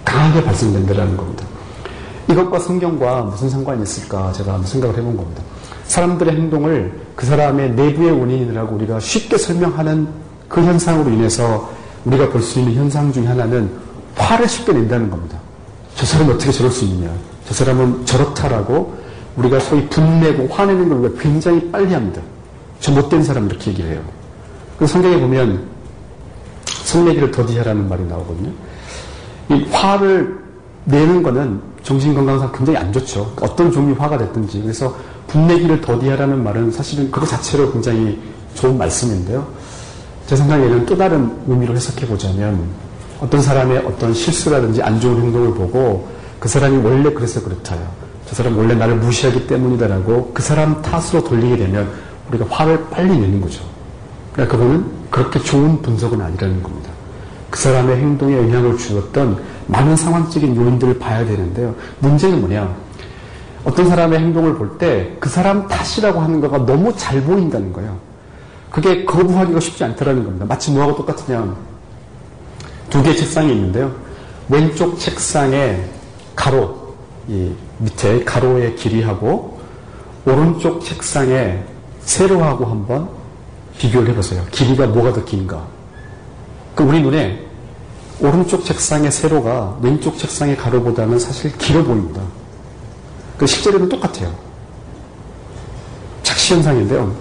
강하게 발생된다라는 겁니다. 이것과 성경과 무슨 상관이 있을까 제가 한번 생각을 해본 겁니다. 사람들의 행동을 그 사람의 내부의 원인이라고 우리가 쉽게 설명하는 그 현상으로 인해서 우리가 볼 수 있는 현상 중에 하나는 화를 쉽게 낸다는 겁니다. 저 사람이 어떻게 저럴 수 있느냐. 저 사람은 저렇다라고 우리가 소위 분내고 화내는 걸 우리가 굉장히 빨리 합니다. 저 못된 사람 이렇게 얘기를 해요. 그 성경에 보면 성내기를 더디하라는 말이 나오거든요. 이 화를 내는 거는 정신건강상 굉장히 안 좋죠. 어떤 종류 화가 됐든지. 그래서 분내기를 더디하라는 말은 사실은 그거 자체로 굉장히 좋은 말씀인데요. 제 생각에는 또 다른 의미로 해석해 보자면 어떤 사람의 어떤 실수라든지 안 좋은 행동을 보고 그 사람이 원래 그래서 그렇다요. 저 사람 원래 나를 무시하기 때문이다라고 그 사람 탓으로 돌리게 되면 우리가 화를 빨리 내는 거죠. 그러니까 그거는 그렇게 좋은 분석은 아니라는 겁니다. 그 사람의 행동에 영향을 주었던 많은 상황적인 요인들을 봐야 되는데요. 문제는 뭐냐? 어떤 사람의 행동을 볼 때 그 사람 탓이라고 하는 거가 너무 잘 보인다는 거예요. 그게 거부하기가 쉽지 않다라는 겁니다. 마치 뭐하고 똑같으냐. 두 개의 책상이 있는데요. 왼쪽 책상에 가로, 이 밑에 가로의 길이하고 오른쪽 책상에 세로하고 한번 비교를 해보세요. 길이가 뭐가 더 긴가? 그 우리 눈에 오른쪽 책상의 세로가 왼쪽 책상의 가로보다는 사실 길어 보입니다. 그 실제로는 똑같아요. 착시현상인데요.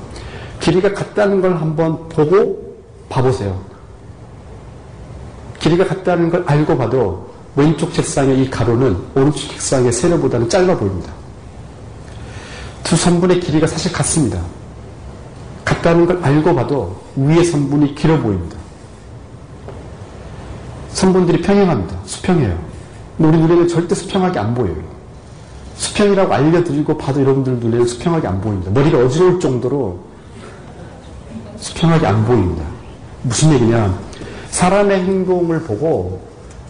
길이가 같다는 걸 한번 보고 봐보세요. 길이가 같다는 걸 알고 봐도 왼쪽 책상의 이 가로는 오른쪽 책상의 세로보다는 짧아 보입니다. 두 선분의 길이가 사실 같습니다. 같다는 걸 알고 봐도 위의 선분이 길어 보입니다. 선분들이 평행합니다. 수평해요. 우리 눈에는 절대 수평하게 안 보여요. 수평이라고 알려드리고 봐도 여러분들 눈에는 수평하게 안 보입니다. 머리가 어지러울 정도로 수평하게 안 보입니다. 무슨 얘기냐. 사람의 행동을 보고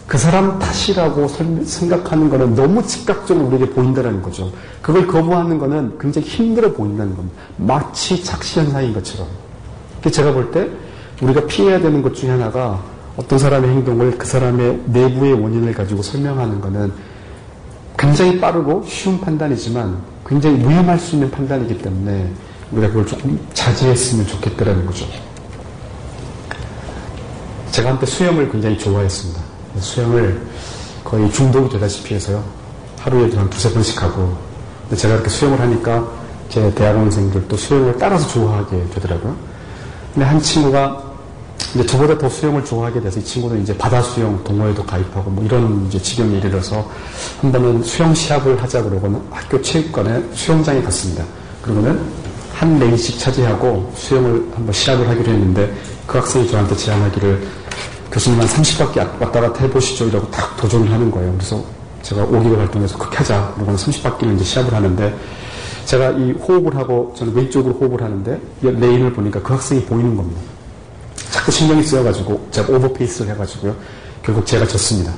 그 사람 탓이라고 생각하는 것은 너무 즉각적으로 우리에게 보인다는 거죠. 그걸 거부하는 것은 굉장히 힘들어 보인다는 겁니다. 마치 착시현상인 것처럼. 제가 볼 때 우리가 피해야 되는 것 중에 하나가 어떤 사람의 행동을 그 사람의 내부의 원인을 가지고 설명하는 것은 굉장히 빠르고 쉬운 판단이지만 굉장히 위험할 수 있는 판단이기 때문에 우리가 그걸 조금 자제했으면 좋겠다라는 거죠. 제가 한때 수영을 굉장히 좋아했습니다. 수영을 거의 중독이 되다시피 해서요. 하루에 한 두세 번씩 하고. 근데 제가 이렇게 수영을 하니까 제 대학원생들도 수영을 따라서 좋아하게 되더라고요. 근데 한 친구가 이제 저보다 더 수영을 좋아하게 돼서 이 친구는 이제 바다 수영 동호회도 가입하고 뭐 이런 이제 지경에 이르러서 한 번은 수영 시합을 하자 그러고는 학교 체육관에 수영장에 갔습니다. 그러고는 한 레인씩 차지하고 수영을 한번 시합을 하기로 했는데 그 학생이 저한테 제안하기를 교수님 한 30바퀴 왔다 갔다 해보시죠. 이라고 딱 도전을 하는 거예요. 그래서 제가 5개월 활동해서 그렇게 하자. 그러고는 30바퀴를 이제 시합을 하는데 제가 이 호흡을 하고 저는 왼쪽으로 호흡을 하는데 레인을 보니까 그 학생이 보이는 겁니다. 자꾸 신경이 쓰여가지고 제가 오버페이스를 해가지고요. 결국 제가 졌습니다.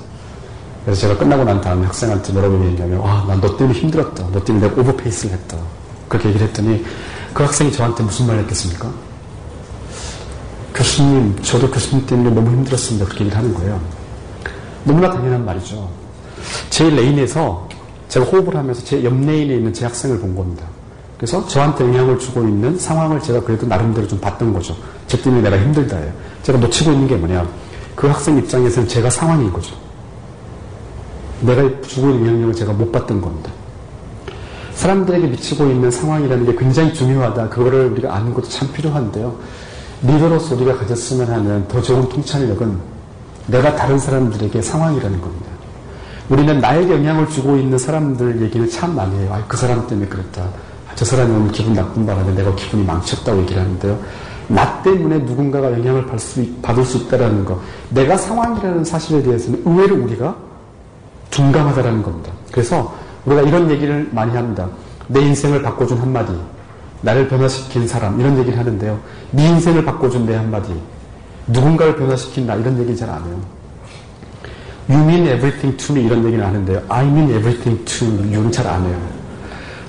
그래서 제가 끝나고 난 다음에 학생한테 뭐라고 얘기했냐면 와, 난 너 때문에 힘들었다. 너 때문에 내가 오버페이스를 했다. 그렇게 얘기를 했더니 그 학생이 저한테 무슨 말을 했겠습니까? 교수님, 저도 교수님 때문에 너무 힘들었습니다. 그렇게 얘기를 하는 거예요. 너무나 당연한 말이죠. 제 레인에서 제가 호흡을 하면서 제 옆 레인에 있는 제 학생을 본 겁니다. 그래서 저한테 영향을 주고 있는 상황을 제가 그래도 나름대로 좀 봤던 거죠. 저 때문에 내가 힘들다예요. 제가 놓치고 있는 게 뭐냐. 그 학생 입장에서는 제가 상황인 거죠. 내가 주고 있는 영향력을 제가 못 받던 겁니다. 사람들에게 미치고 있는 상황이라는 게 굉장히 중요하다. 그거를 우리가 아는 것도 참 필요한데요. 리더로서 우리가 가졌으면 하는 더 좋은 통찰력은 내가 다른 사람들에게 상황이라는 겁니다. 우리는 나에게 영향을 주고 있는 사람들 얘기를 참 많이 해요. 아, 그 사람 때문에 그랬다. 아, 저 사람이 오늘 기분 나쁜 바람에 내가 기분이 망쳤다고 얘기를 하는데요. 나 때문에 누군가가 영향을 받을 수, 받을 수 있다는 거. 내가 상황이라는 사실에 대해서는 의외로 우리가 둔감하다라는 겁니다. 그래서 우리가 이런 얘기를 많이 합니다. 내 인생을 바꿔준 한마디. 나를 변화시킨 사람 이런 얘기를 하는데요. 네 인생을 바꿔준 내 한마디 누군가를 변화시킨 나 이런 얘기 잘 안 해요. You mean everything to me 이런 얘기는 하는데요. I mean everything to you는 잘 안 해요.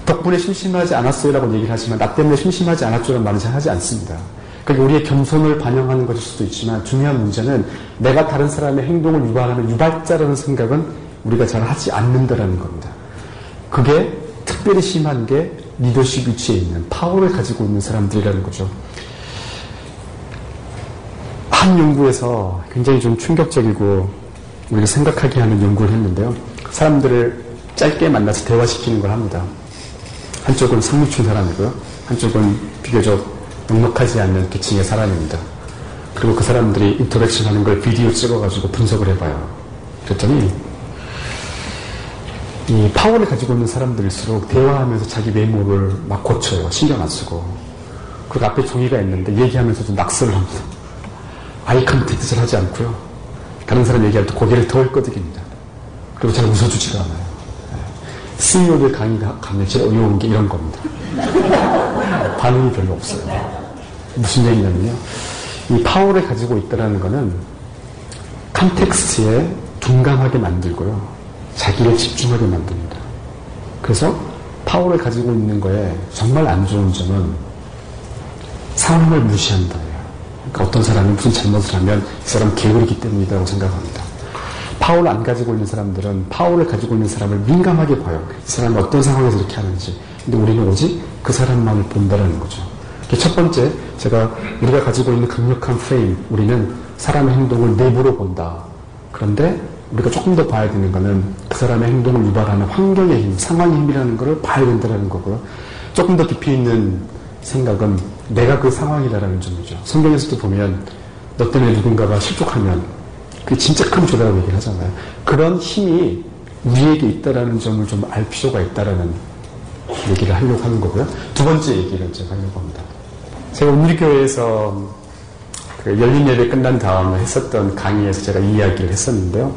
덕분에 심심하지 않았어요 라고 얘기를 하지만 나 때문에 심심하지 않았죠라는 말은 잘 하지 않습니다. 그게 우리의 겸손을 반영하는 것일 수도 있지만 중요한 문제는 내가 다른 사람의 행동을 유발하는 유발자라는 생각은 우리가 잘 하지 않는다라는 겁니다. 그게 특별히 심한 게 리더십 위치에 있는 파워를 가지고 있는 사람들이라는 거죠. 한 연구에서 굉장히 좀 충격적이고 우리가 생각하게 하는 연구를 했는데요. 사람들을 짧게 만나서 대화시키는 걸 합니다. 한쪽은 상류층 사람이고요. 한쪽은 비교적 넉넉하지 않는 계층의 사람입니다. 그리고 그 사람들이 interaction 하는 걸 비디오 찍어가지고 분석을 해봐요. 그랬더니 이 파워를 가지고 있는 사람들일수록 대화하면서 자기 외모를 막 고쳐요. 신경 안 쓰고. 그리고 앞에 종이가 있는데 얘기하면서도 낙서를 합니다. eye contact를 하지 않고요. 다른 사람 얘기할 때 고개를 덜 끄덕입니다. 그리고 잘 웃어주지가 않아요. CEO들 강의 가면 제일 어려운 게 이런 겁니다. 반응이 별로 없어요. 무슨 얘기냐면요. 이 파워를 가지고 있다는 것은 context에 둔감하게 만들고요. 자기를 집중하게 만듭니다. 그래서 파워를 가지고 있는 거에 정말 안 좋은 점은 상황을 무시한다. 그러니까 어떤 사람이 무슨 잘못을 하면 이 사람 게으르기 때문이라고 생각합니다. 파워를 안 가지고 있는 사람들은 파워를 가지고 있는 사람을 민감하게 봐요. 이 사람이 어떤 상황에서 이렇게 하는지. 근데 우리는 오직 그 사람만을 본다는 거죠. 첫 번째, 제가 우리가 가지고 있는 강력한 프레임, 우리는 사람의 행동을 내부로 본다. 그런데 우리가 조금 더 봐야 되는 거는 그 사람의 행동을 유발하는 환경의 힘, 상황의 힘이라는 것을 봐야 된다는 거고요. 조금 더 깊이 있는 생각은 내가 그 상황이다라는 점이죠. 성경에서도 보면 너 때문에 누군가가 실족하면 그 진짜 큰 조다라고 얘기를 하잖아요. 그런 힘이 우리에게 있다라는 점을 좀 알 필요가 있다라는 얘기를 하려고 하는 거고요. 두 번째 얘기를 제가 하려고 합니다. 제가 우리 교회에서 그 열린 예배 끝난 다음에 했었던 강의에서 제가 이 이야기를 했었는데요.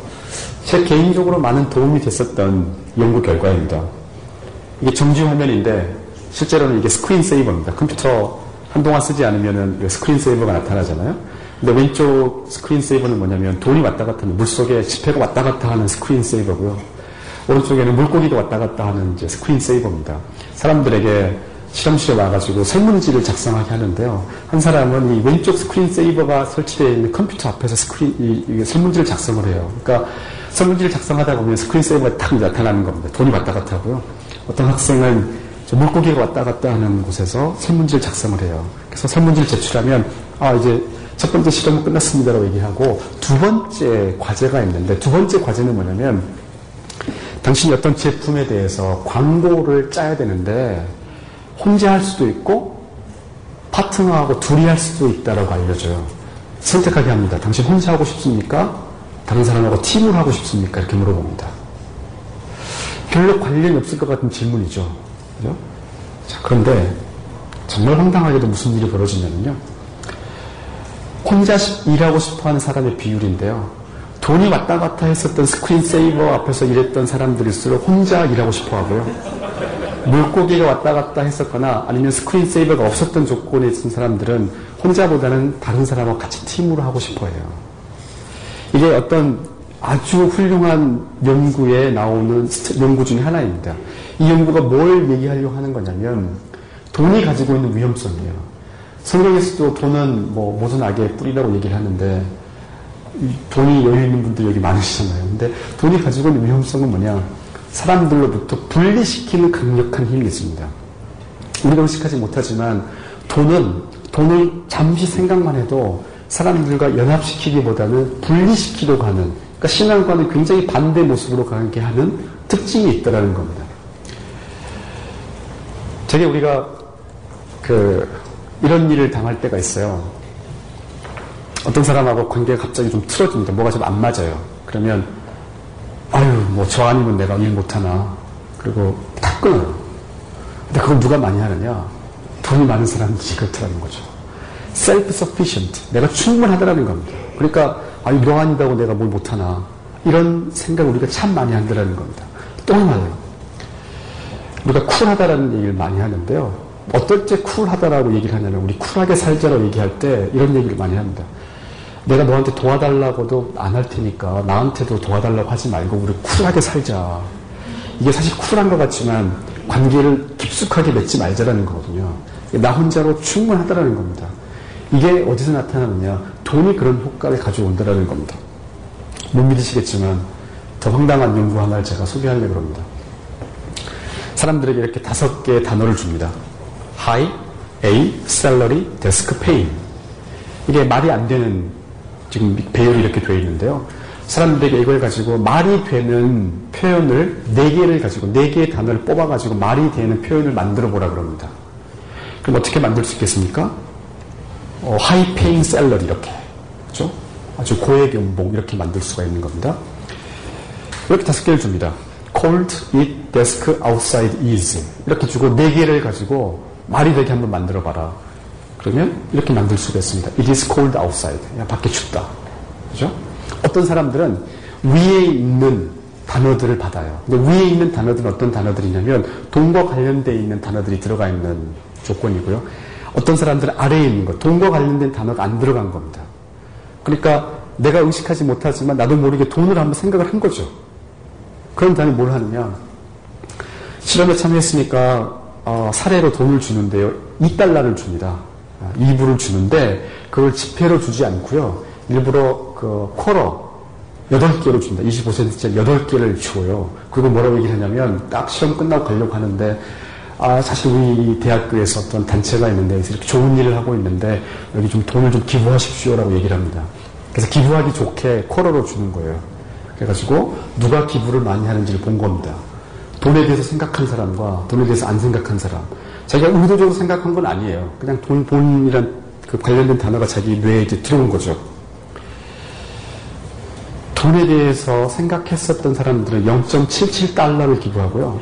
제 개인적으로 많은 도움이 됐었던 연구 결과입니다. 이게 정지 화면인데 실제로는 이게 screen saver입니다. 컴퓨터 한동안 쓰지 않으면 screen saver가 나타나잖아요. 근데 왼쪽 screen saver는 뭐냐면 돈이 왔다 갔다 하는 물속에 지폐가 왔다 갔다 하는 screen saver고요. 오른쪽에는 물고기가 왔다 갔다 하는 이제 screen saver입니다. 사람들에게 실험실에 와가지고 설문지를 작성하게 하는데요. 한 사람은 이 왼쪽 screen saver가 설치되어 있는 컴퓨터 앞에서 스크린, 이, 이 설문지를 작성을 해요. 그러니까 설문지를 작성하다 보면 스크린 세이버가 딱 나타나는 겁니다. 돈이 왔다 갔다 하고요. 어떤 학생은 물고기가 왔다 갔다 하는 곳에서 설문지를 작성을 해요. 그래서 설문지를 제출하면, 아, 이제 첫 번째 실험은 끝났습니다라고 얘기하고 두 번째 과제가 있는데 두 번째 과제는 뭐냐면 당신이 어떤 제품에 대해서 광고를 짜야 되는데 혼자 할 수도 있고 파트너하고 둘이 할 수도 있다라고 알려줘요. 선택하게 합니다. 당신 혼자 하고 싶습니까? 다른 사람하고 팀을 하고 싶습니까? 이렇게 물어봅니다. 별로 관련이 없을 것 같은 질문이죠. 그죠? 자, 그런데 정말 황당하게도 무슨 일이 벌어지냐면요. 혼자 일하고 싶어 하는 사람의 비율인데요. 돈이 왔다 갔다 했었던 screen saver 앞에서 일했던 사람들일수록 혼자 일하고 싶어 하고요. 물고기가 왔다 갔다 했었거나 아니면 screen saver가 없었던 조건에 있는 사람들은 혼자보다는 다른 사람하고 같이 팀으로 하고 싶어 해요. 이게 어떤 아주 훌륭한 연구에 나오는 연구 중에 하나입니다. 이 연구가 뭘 얘기하려고 하는 거냐면 돈이 가지고 있는 위험성이에요. 성경에서도 돈은 뭐 모든 악의 뿌리라고 얘기를 하는데 돈이 여유 있는 분들 여기 많으시잖아요. 근데 돈이 가지고 있는 위험성은 뭐냐? 사람들로부터 분리시키는 강력한 힘이 있습니다. 우리가 의식하지 못하지만 돈은 돈을 잠시 생각만 해도 사람들과 연합시키기보다는 분리시키려고 하는 그러니까 신앙과는 굉장히 반대 모습으로 가게 하는 특징이 있다는 겁니다. 되게 우리가 그 이런 일을 당할 때가 있어요. 어떤 사람하고 관계가 갑자기 좀 틀어집니다. 뭐가 좀 안 맞아요. 그러면 아유 뭐 저 아니면 내가 일 못하나 그리고 다 끊어요. 근데 그걸 누가 많이 하느냐? 돈이 많은 사람들이 그렇다는 거죠. self-sufficient. 내가 충분하다라는 겁니다. 그러니까 너 아니다고 내가 뭘 못하나 이런 생각 우리가 참 많이 한다라는 겁니다. 또 하나요. 우리가 쿨하다라는 얘기를 많이 하는데요. 어떨 때 쿨하다라고 얘기를 하냐면 우리 쿨하게 살자라고 얘기할 때 이런 얘기를 많이 합니다. 내가 너한테 도와달라고도 안 할 테니까 나한테도 도와달라고 하지 말고 우리 쿨하게 살자. 이게 사실 쿨한 것 같지만 관계를 깊숙하게 맺지 말자라는 거거든요. 나 혼자로 충분하다라는 겁니다. 이게 어디서 나타나느냐? 돈이 그런 효과를 가져온다라는 겁니다. 못 믿으시겠지만 더 황당한 연구 하나를 제가 소개하려고 합니다. 사람들에게 이렇게 다섯 개의 단어를 줍니다. high, A, salary, desk, pay. 이게 말이 안 되는 지금 배열이 이렇게 되어 있는데요. 사람들에게 이걸 가지고 말이 되는 표현을 네 개를 가지고 네 개의 단어를 뽑아 가지고 말이 되는 표현을 만들어 보라 그럽니다. 그럼 어떻게 만들 수 있겠습니까? 어, paying salary 이렇게 그죠? 아주 고액 연봉 이렇게 만들 수가 있는 겁니다. 이렇게 다섯 개를 줍니다. cold, eat, desk, outside, is 이렇게 주고 네 개를 가지고 말이 되게 한번 만들어 봐라. 그러면 이렇게 만들 수가 있습니다. It is cold outside. 그냥 밖에 춥다. 그죠? 어떤 사람들은 위에 있는 단어들을 받아요. 근데 위에 있는 단어들은 어떤 단어들이냐면 돈과 관련되어 있는 단어들이 들어가 있는 조건이고요. 어떤 사람들은 아래에 있는 것, 돈과 관련된 단어가 안 들어간 겁니다. 그러니까 내가 의식하지 못하지만 나도 모르게 돈을 한번 생각을 한 거죠. 그럼 다음에 뭘 하느냐. 실험에 참여했으니까 어, 사례로 돈을 주는데요. 2달러를 줍니다. 2불을 아, 주는데 그걸 지폐로 주지 않고요. 일부러 그 쿼러 8개로 줍니다. 25센트짜리 8개를 줘요. 그리고 뭐라고 얘기를 하냐면 딱 시험 끝나고 가려고 하는데 아, 사실 우리 대학교에서 어떤 단체가 있는데 이렇게 좋은 일을 하고 있는데 여기 좀 돈을 좀 기부하십시오라고 얘기를 합니다. 그래서 기부하기 좋게 쿼러로 주는 거예요. 그래가지고 누가 기부를 많이 하는지를 본 겁니다. 돈에 대해서 생각한 사람과 돈에 대해서 안 생각한 사람. 자기가 의도적으로 생각한 건 아니에요. 그냥 돈, 돈이란 그 관련된 단어가 자기 뇌에 이제 들어온 거죠. 돈에 대해서 생각했었던 사람들은 0.77달러를 기부하고요.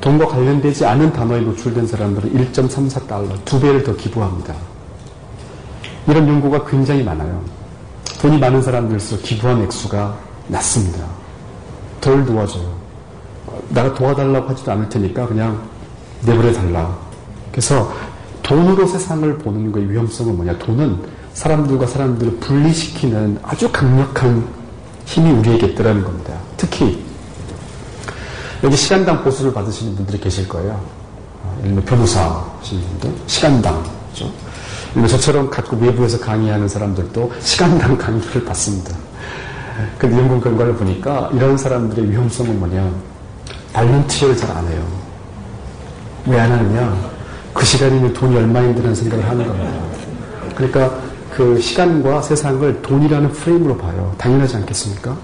돈과 관련되지 않은 단어에 노출된 사람들은 1.34달러, 두 배를 더 기부합니다. 이런 연구가 굉장히 많아요. 돈이 많은 사람들일수록 기부한 액수가 낮습니다. 덜 도와줘요. 내가 도와달라고 하지도 않을 테니까 그냥 내버려 달라. 그래서 돈으로 세상을 보는 거의 위험성은 뭐냐? 돈은 사람들과 사람들을 분리시키는 아주 강력한 힘이 우리에게 있더라는 겁니다. 특히 여기 시간당 보수를 받으시는 분들이 계실 거예요. 어, 예를 들면 변호사 하시는 분들, 시간당. 예를 저처럼 갖고 외부에서 강의하는 사람들도 시간당 강의를 받습니다. 근데 연구 결과를 보니까 이런 사람들의 위험성은 뭐냐? 발렌티어를 잘 안 해요. 왜 안 하느냐? 그 시간이면 돈이 얼마인데라는 생각을 하는 겁니다. 그러니까 그 시간과 세상을 돈이라는 프레임으로 봐요. 당연하지 않겠습니까?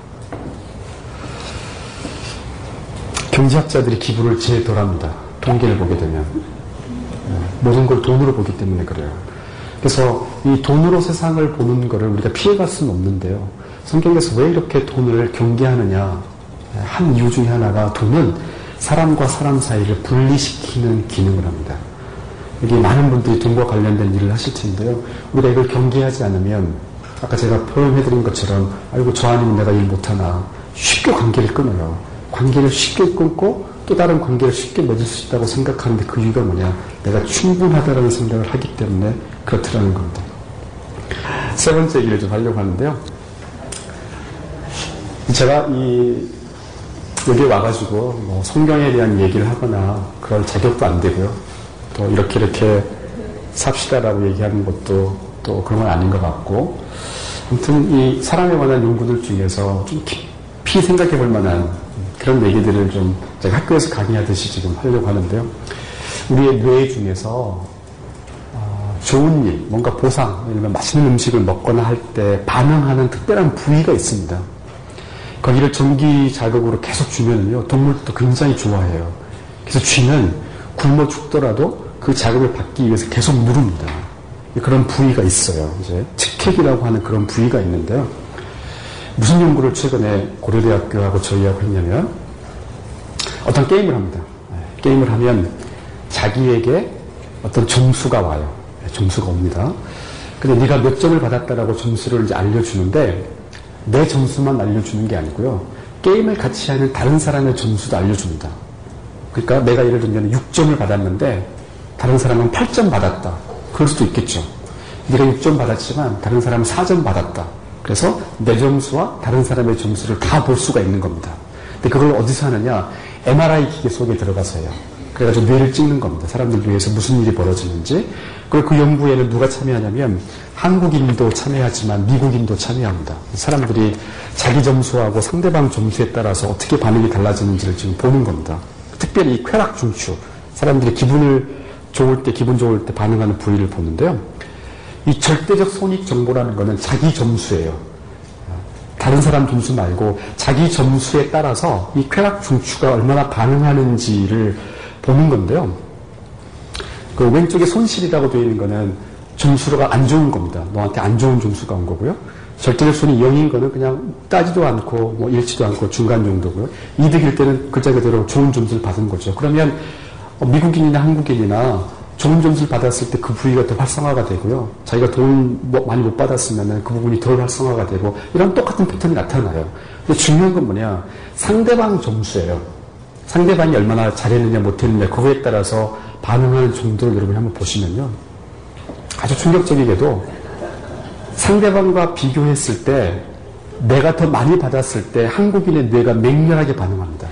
경제학자들이 기부를 제일 덜 합니다. 통계를 보게 되면. 네, 모든 걸 돈으로 보기 때문에 그래요. 그래서 이 돈으로 세상을 보는 것을 우리가 피해갈 수는 없는데요. 성경에서 왜 이렇게 돈을 경계하느냐. 네, 한 이유 중에 하나가 돈은 사람과 사람 사이를 분리시키는 기능을 합니다. 여기 많은 분들이 돈과 관련된 일을 하실 텐데요. 우리가 이걸 경계하지 않으면 아까 제가 표현해드린 것처럼 아이고 저 아니면 내가 일 못하나 쉽게 관계를 끊어요. 관계를 쉽게 끊고 또 다른 관계를 쉽게 맺을 수 있다고 생각하는데 그 이유가 뭐냐? 내가 충분하다라는 생각을 하기 때문에 그렇더라는 겁니다. 세 번째 얘기를 좀 하려고 하는데요. 제가 이 여기 와가지고 뭐 성경에 대한 얘기를 하거나 그럴 자격도 안 되고요. 또 이렇게 이렇게 삽시다라고 얘기하는 것도 또 그런 건 아닌 것 같고 아무튼 이 사람에 관한 연구들 중에서 좀 깊이 생각해 볼 만한 그런 얘기들을 좀 제가 학교에서 강의하듯이 지금 하려고 하는데요. 우리의 뇌 중에서 어, 좋은 일, 뭔가 보상, 들면 맛있는 음식을 먹거나 할 때 반응하는 특별한 부위가 있습니다. 거기를 전기 자극으로 계속 주면요, 동물도 굉장히 좋아해요. 그래서 쥐는 굶어 죽더라도 그 자극을 받기 위해서 계속 누릅니다. 그런 부위가 있어요. 이제 측핵이라고 하는 그런 부위가 있는데요. 무슨 연구를 최근에 고려대학교하고 저희하고 했냐면 어떤 게임을 합니다. 네, 게임을 하면 자기에게 어떤 점수가 와요. 네, 점수가 옵니다. 근데 네가 몇 점을 받았다라고 점수를 이제 알려주는데 내 점수만 알려주는 게 아니고요. 게임을 같이 하는 다른 사람의 점수도 알려줍니다. 그러니까 내가 예를 들면 6점을 받았는데 다른 사람은 8점 받았다. 그럴 수도 있겠죠. 네가 6점 받았지만 다른 사람은 4점 받았다. 그래서 내 점수와 다른 사람의 점수를 다 볼 수가 있는 겁니다. 근데 그걸 어디서 하느냐? MRI 기계 속에 들어가서 해요. 그래가지고 뇌를 찍는 겁니다. 사람들 뇌에서 무슨 일이 벌어지는지. 그리고 그 연구에는 누가 참여하냐면 한국인도 참여하지만 미국인도 참여합니다. 사람들이 자기 점수하고 상대방 점수에 따라서 어떻게 반응이 달라지는지를 지금 보는 겁니다. 특별히 쾌락 중추. 사람들이 기분을 좋을 때, 기분 좋을 때 반응하는 부위를 보는데요. 이 절대적 손익 정보라는 것은 자기 점수예요. 다른 사람 점수 말고 자기 점수에 따라서 이 쾌락 중추가 얼마나 반응하는지를 보는 건데요. 그 왼쪽에 손실이라고 되어 있는 거는 점수가 안 좋은 겁니다. 너한테 안 좋은 점수가 온 거고요. 절대적 손이 0인 거는 그냥 따지도 않고 뭐 잃지도 않고 중간 정도고요. 이득일 때는 글자 그대로 좋은 점수를 받은 거죠. 그러면 미국인이나 한국인이나 좋은 점수를 받았을 때 그 부위가 더 활성화가 되고요. 자기가 돈 뭐 많이 못 받았으면 그 부분이 덜 활성화가 되고 이런 똑같은 패턴이 나타나요. 근데 중요한 건 뭐냐? 상대방 점수예요. 상대방이 얼마나 잘했느냐 못했느냐 그거에 따라서 반응하는 정도를 여러분이 한번 보시면요. 아주 충격적이게도 상대방과 비교했을 때 내가 더 많이 받았을 때 한국인의 뇌가 맹렬하게 반응합니다.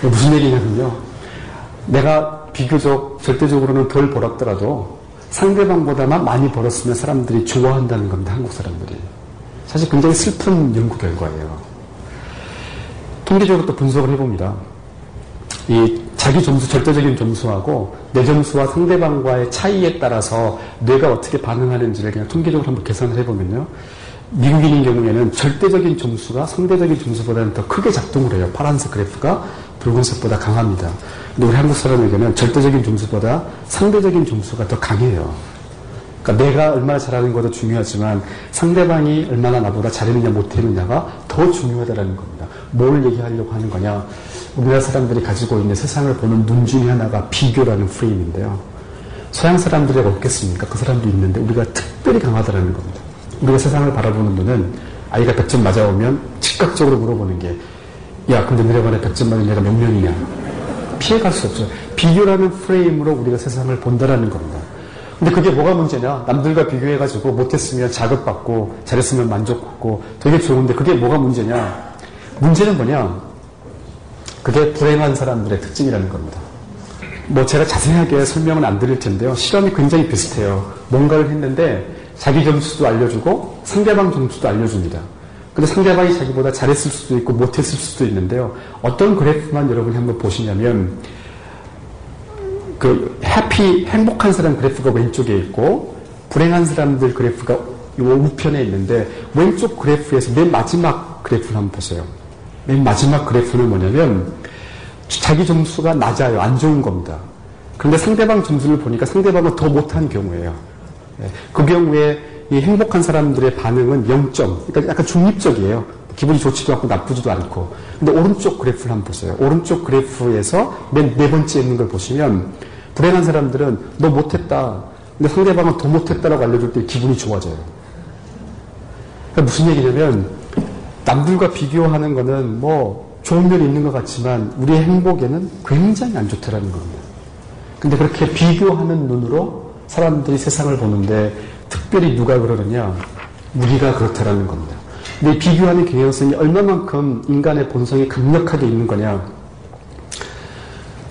무슨 얘기냐면요. 내가 비교적 절대적으로는 덜 벌었더라도 상대방보다만 많이 벌었으면 사람들이 좋아한다는 겁니다. 한국 사람들이. 사실 굉장히 슬픈 연구 결과예요. 통계적으로 또 분석을 해봅니다. 이 자기 점수, 절대적인 점수하고 내 점수와 상대방과의 차이에 따라서 뇌가 어떻게 반응하는지를 그냥 통계적으로 한번 계산을 해보면요. 미국인인 경우에는 절대적인 점수가 상대적인 점수보다는 더 크게 작동을 해요. 파란색 그래프가 붉은색보다 강합니다. 근데 우리 한국 사람에게는 절대적인 점수보다 상대적인 점수가 더 강해요. 그러니까 내가 얼마나 잘하는 것도 중요하지만 상대방이 얼마나 나보다 잘했느냐 못했느냐가 더 중요하다는 겁니다. 뭘 얘기하려고 하는 거냐? 우리나라 사람들이 가지고 있는 세상을 보는 눈 중에 하나가 비교라는 프레임인데요. 서양 사람들이 없겠습니까? 그 사람도 있는데 우리가 특별히 강하다는 겁니다. 우리가 세상을 바라보는 눈은 아이가 100점 맞아오면 즉각적으로 물어보는 게 야, 근데 너네반에 100점 맞은 애가 몇 명이냐? 피해갈 수 없죠. 비교라는 프레임으로 우리가 세상을 본다라는 겁니다. 근데 그게 뭐가 문제냐? 남들과 비교해가지고 못했으면 자극받고 잘했으면 만족받고 되게 좋은데 그게 뭐가 문제냐? 문제는 뭐냐? 그게 불행한 사람들의 특징이라는 겁니다. 뭐 제가 자세하게 설명은 안 드릴 텐데요. 실험이 굉장히 비슷해요. 뭔가를 했는데 자기 점수도 알려주고 상대방 점수도 알려줍니다. 근데 상대방이 자기보다 잘했을 수도 있고 못했을 수도 있는데요. 어떤 그래프만 여러분이 한번 보시냐면 그 해피 행복한 사람 그래프가 왼쪽에 있고 불행한 사람들 그래프가 이 우편에 있는데 왼쪽 그래프에서 맨 마지막 그래프를 한번 보세요. 맨 마지막 그래프는 뭐냐면 자기 점수가 낮아요. 안 좋은 겁니다. 그런데 상대방 점수를 보니까 상대방은 더 못한 경우예요. 예, 그 경우에 이 행복한 사람들의 반응은 0점. 그러니까 약간 중립적이에요. 기분이 좋지도 않고 나쁘지도 않고. 근데 오른쪽 그래프를 한번 보세요. 오른쪽 그래프에서 맨 네 번째 있는 걸 보시면 불행한 사람들은 너 못했다. 근데 상대방은 더 못했다라고 알려줄 때 기분이 좋아져요. 그러니까 무슨 얘기냐면 남들과 비교하는 거는 뭐 좋은 면이 있는 것 같지만 우리의 행복에는 굉장히 안 좋다라는 겁니다. 근데 그렇게 비교하는 눈으로 사람들이 세상을 보는데 특별히 누가 그러느냐? 우리가 그렇다라는 겁니다. 근데 비교하는 경향성이 얼마만큼 인간의 본성이 강력하게 있는 거냐?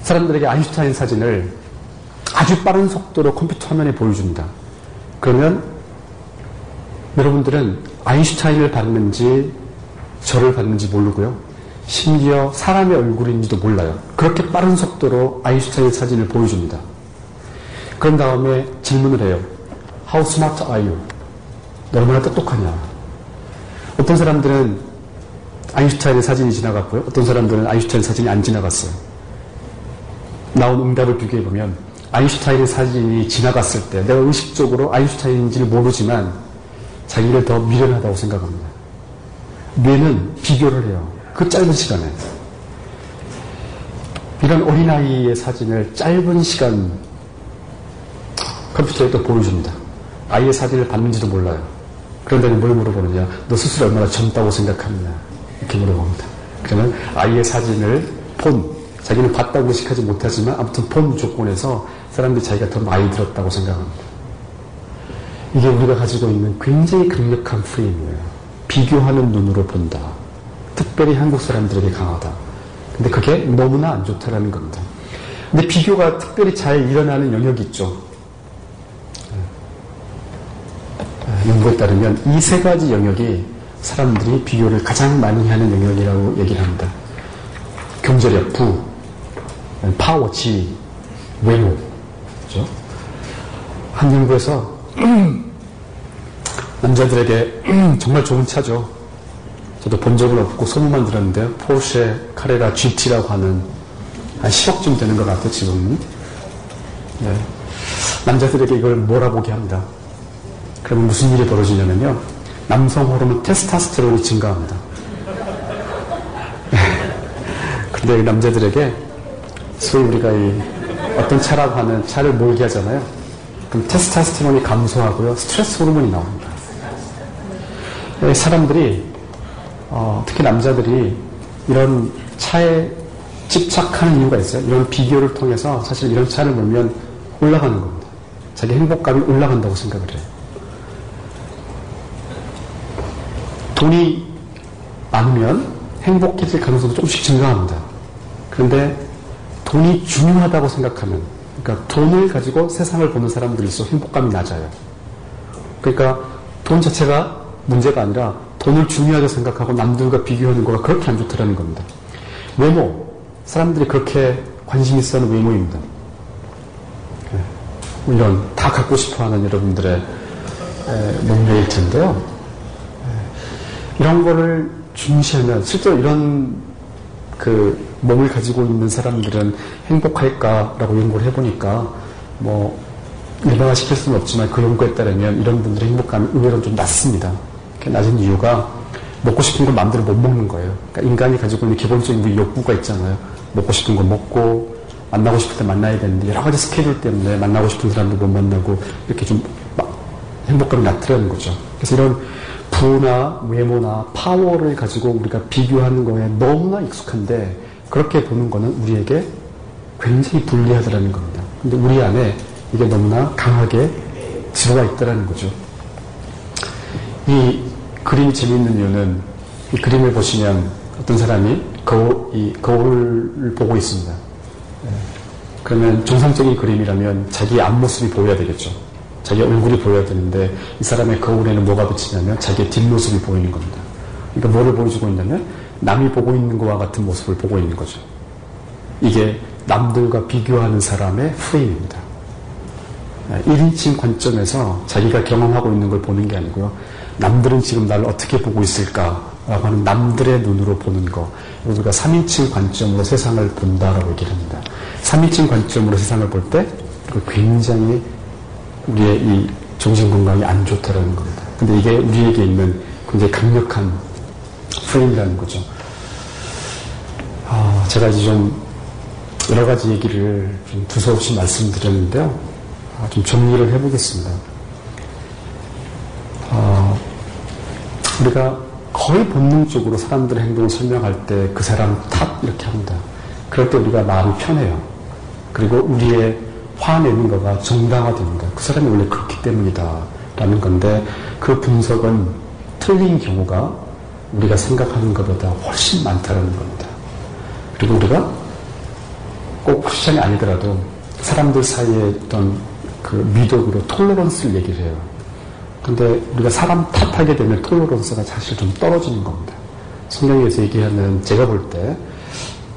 사람들에게 아인슈타인 사진을 아주 빠른 속도로 컴퓨터 화면에 보여줍니다. 그러면 여러분들은 아인슈타인을 봤는지 저를 봤는지 모르고요. 심지어 사람의 얼굴인지도 몰라요. 그렇게 빠른 속도로 아인슈타인 사진을 보여줍니다. 그런 다음에 질문을 해요. How smart are you? 너 얼마나 똑똑하냐? 어떤 사람들은 아인슈타인의 사진이 지나갔고요. 어떤 사람들은 아인슈타인 사진이 안 지나갔어요. 나온 응답을 비교해보면 아인슈타인의 사진이 지나갔을 때 내가 의식적으로 아인슈타인인지를 모르지만 자기를 더 미련하다고 생각합니다. 뇌는 비교를 해요. 그 짧은 시간에. 이런 어린아이의 사진을 짧은 시간 컴퓨터에 또 보여줍니다. 아이의 사진을 봤는지도 몰라요. 그런데 뭘 물어보느냐? 너 스스로 얼마나 젊다고 생각하느냐? 이렇게 물어봅니다. 그러면 아이의 사진을 폰, 자기는 봤다고 의식하지 못하지만 아무튼 폰 조건에서 사람들이 자기가 더 많이 들었다고 생각합니다. 이게 우리가 가지고 있는 굉장히 강력한 프레임이에요. 비교하는 눈으로 본다. 특별히 한국 사람들에게 강하다. 근데 그게 너무나 안 좋다라는 겁니다. 근데 비교가 특별히 잘 일어나는 영역이 있죠. 연구에 따르면 이 세 가지 영역이 사람들이 비교를 가장 많이 하는 영역이라고 얘기를 합니다. 경제력, 부, 파워, 지, 외모. 그죠? 한 연구에서 남자들에게 정말 좋은 차죠. 저도 본 적은 없고 소문만 들었는데 포르쉐 카레라 GT라고 하는 한 10억쯤 되는 것 같아요, 지금은. 네. 남자들에게 이걸 몰아보게 합니다. 그러면 무슨 일이 벌어지냐면요. 남성 호르몬 테스타스테론이 증가합니다. 근데 남자들에게 소위 우리가 이 어떤 차라고 하는 차를 몰게 하잖아요. 그럼 테스타스테론이 감소하고요. 스트레스 호르몬이 나옵니다. 사람들이 어, 특히 남자들이 이런 차에 집착하는 이유가 있어요. 이런 비교를 통해서 사실 이런 차를 몰면 올라가는 겁니다. 자기 행복감이 올라간다고 생각을 해요. 돈이 많으면 행복해질 가능성도 조금씩 증가합니다. 그런데 돈이 중요하다고 생각하면, 그러니까 돈을 가지고 세상을 보는 사람들일수록 행복감이 낮아요. 그러니까 돈 자체가 문제가 아니라 돈을 중요하게 생각하고 남들과 비교하는 거가 그렇게 안 좋다는 겁니다. 외모, 사람들이 그렇게 관심 있어 하는 외모입니다. 이런 다 갖고 싶어 하는 여러분들의 몸매일 텐데요. 이런 거를 중시하면 실제로 이런 그 몸을 가지고 있는 사람들은 행복할까라고 연구를 해보니까 뭐 일반화시킬 수는 없지만 그 연구에 따르면 이런 분들의 행복감이 의외로 좀 낮습니다. 낮은 이유가 먹고 싶은 걸 마음대로 못 먹는 거예요. 그러니까 인간이 가지고 있는 기본적인 우리 욕구가 있잖아요. 먹고 싶은 걸 먹고 만나고 싶을 때 만나야 되는데 여러 가지 스케줄 때문에 만나고 싶은 사람도 못 만나고 이렇게 좀 행복감이 낮더라는 거죠. 그래서 이런 부나 외모나 파워를 가지고 우리가 비교하는 거에 너무나 익숙한데 그렇게 보는 거는 우리에게 굉장히 불리하다는 겁니다. 근데 우리 안에 이게 너무나 강하게 들어가 있다는 거죠. 이 그림이 재미있는 이유는 이 그림을 보시면 어떤 사람이 거울, 이 거울을 보고 있습니다. 예. 그러면 정상적인 그림이라면 자기 앞모습이 보여야 되겠죠. 자기 얼굴이 보여야 되는데 이 사람의 거울에는 뭐가 비치냐면 자기의 뒷모습이 보이는 겁니다. 그러니까 뭐를 보여주고 있냐면 남이 보고 있는 것과 같은 모습을 보고 있는 거죠. 이게 남들과 비교하는 사람의 프레임입니다. 1인칭 관점에서 자기가 경험하고 있는 걸 보는 게 아니고요. 남들은 지금 나를 어떻게 보고 있을까라고 하는 남들의 눈으로 보는 거. 우리가 3인칭 관점으로 세상을 본다라고 얘기를 합니다. 3인칭 관점으로 세상을 볼 때 굉장히 우리의 이 정신 건강이 안 좋다라는 겁니다. 근데 이게 우리에게 있는 굉장히 강력한 프레임이라는 거죠. 아, 제가 이제 좀 여러 가지 얘기를 좀 두서없이 말씀드렸는데요. 아, 좀 정리를 해보겠습니다. 아, 우리가 거의 본능적으로 사람들의 행동을 설명할 때 그 사람 탓 이렇게 합니다. 그럴 때 우리가 마음이 편해요. 그리고 우리의 화내는 거가 정당화됩니다. 그 사람이 원래 그렇기 때문이다. 라는 건데 그 분석은 틀린 경우가 우리가 생각하는 것보다 훨씬 많다는 겁니다. 그리고 우리가 꼭 크리스천이 아니더라도 사람들 사이에 어떤 그 미덕으로 톨러런스를 얘기를 해요. 근데 우리가 사람 탓하게 되면 톨러런스가 사실 좀 떨어지는 겁니다. 성경에서 얘기하는 제가 볼 때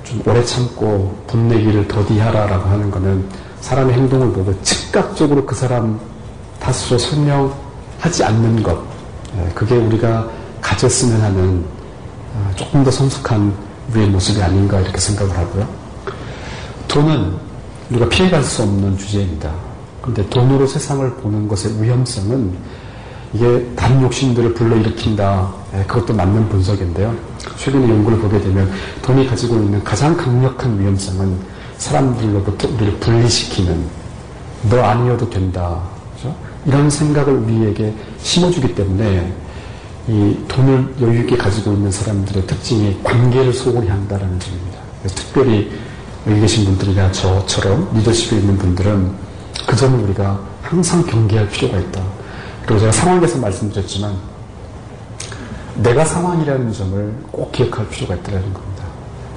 좀 오래 참고 분내기를 더디하라라고 하는 거는 사람의 행동을 보고 즉각적으로 그 사람 탓으로 설명하지 않는 것. 예, 그게 우리가 가졌으면 하는 아, 조금 더 성숙한 우리의 모습이 아닌가 이렇게 생각을 하고요. 돈은 우리가 피해갈 수 없는 주제입니다. 그런데 돈으로 세상을 보는 것의 위험성은 이게 다른 욕심들을 불러일으킨다. 예, 그것도 맞는 분석인데요. 최근에 연구를 보게 되면 돈이 가지고 있는 가장 강력한 위험성은 사람들로부터 우리를 분리시키는 너 아니어도 된다. 그렇죠? 이런 생각을 우리에게 심어주기 때문에 이 돈을 여유 있게 가지고 있는 사람들의 특징이 관계를 소홀히 한다는 점입니다. 특별히 여기 계신 분들이나 저처럼 리더십에 있는 분들은 그 점을 우리가 항상 경계할 필요가 있다. 그리고 제가 상황에서 말씀드렸지만 내가 상황이라는 점을 꼭 기억할 필요가 있다는 겁니다.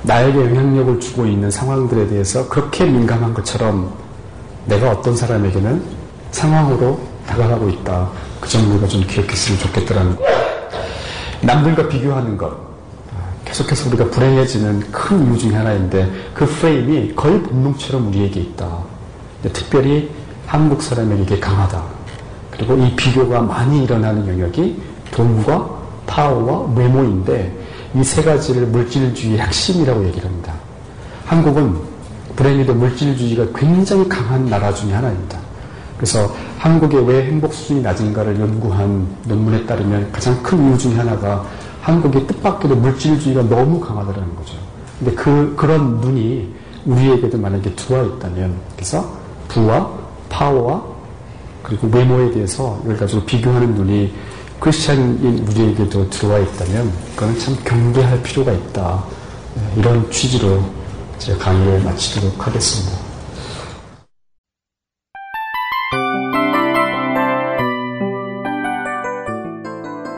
나에게 영향력을 주고 있는 상황들에 대해서 그렇게 민감한 것처럼 내가 어떤 사람에게는 상황으로 다가가고 있다. 그 점을 우리가 좀 기억했으면 좋겠다라는 거. 남들과 비교하는 것. 계속해서 우리가 불행해지는 큰 이유 중에 하나인데 그 프레임이 거의 본능처럼 우리에게 있다. 특별히 한국 사람에게 강하다. 그리고 이 비교가 많이 일어나는 영역이 돈과 파워와 외모인데 이 세 가지를 물질주의의 핵심이라고 얘기를 합니다. 한국은 불행히도 물질주의가 굉장히 강한 나라 중에 하나입니다. 그래서 한국의 왜 행복 수준이 낮은가를 연구한 논문에 따르면 가장 큰 이유 중에 하나가 한국의 뜻밖에도 물질주의가 너무 강하다는 거죠. 근데 그, 그런 눈이 우리에게도 만약에 들어와 있다면, 그래서 부와 파워와 그리고 외모에 대해서 이걸 가지고 비교하는 눈이 크리스찬인 우리에게도 들어와 있다면, 그거는 참 경계할 필요가 있다. 네, 이런 취지로 제가 강의를 마치도록 하겠습니다.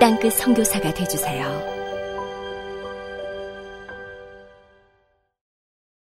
땅끝 성교사가 되주세요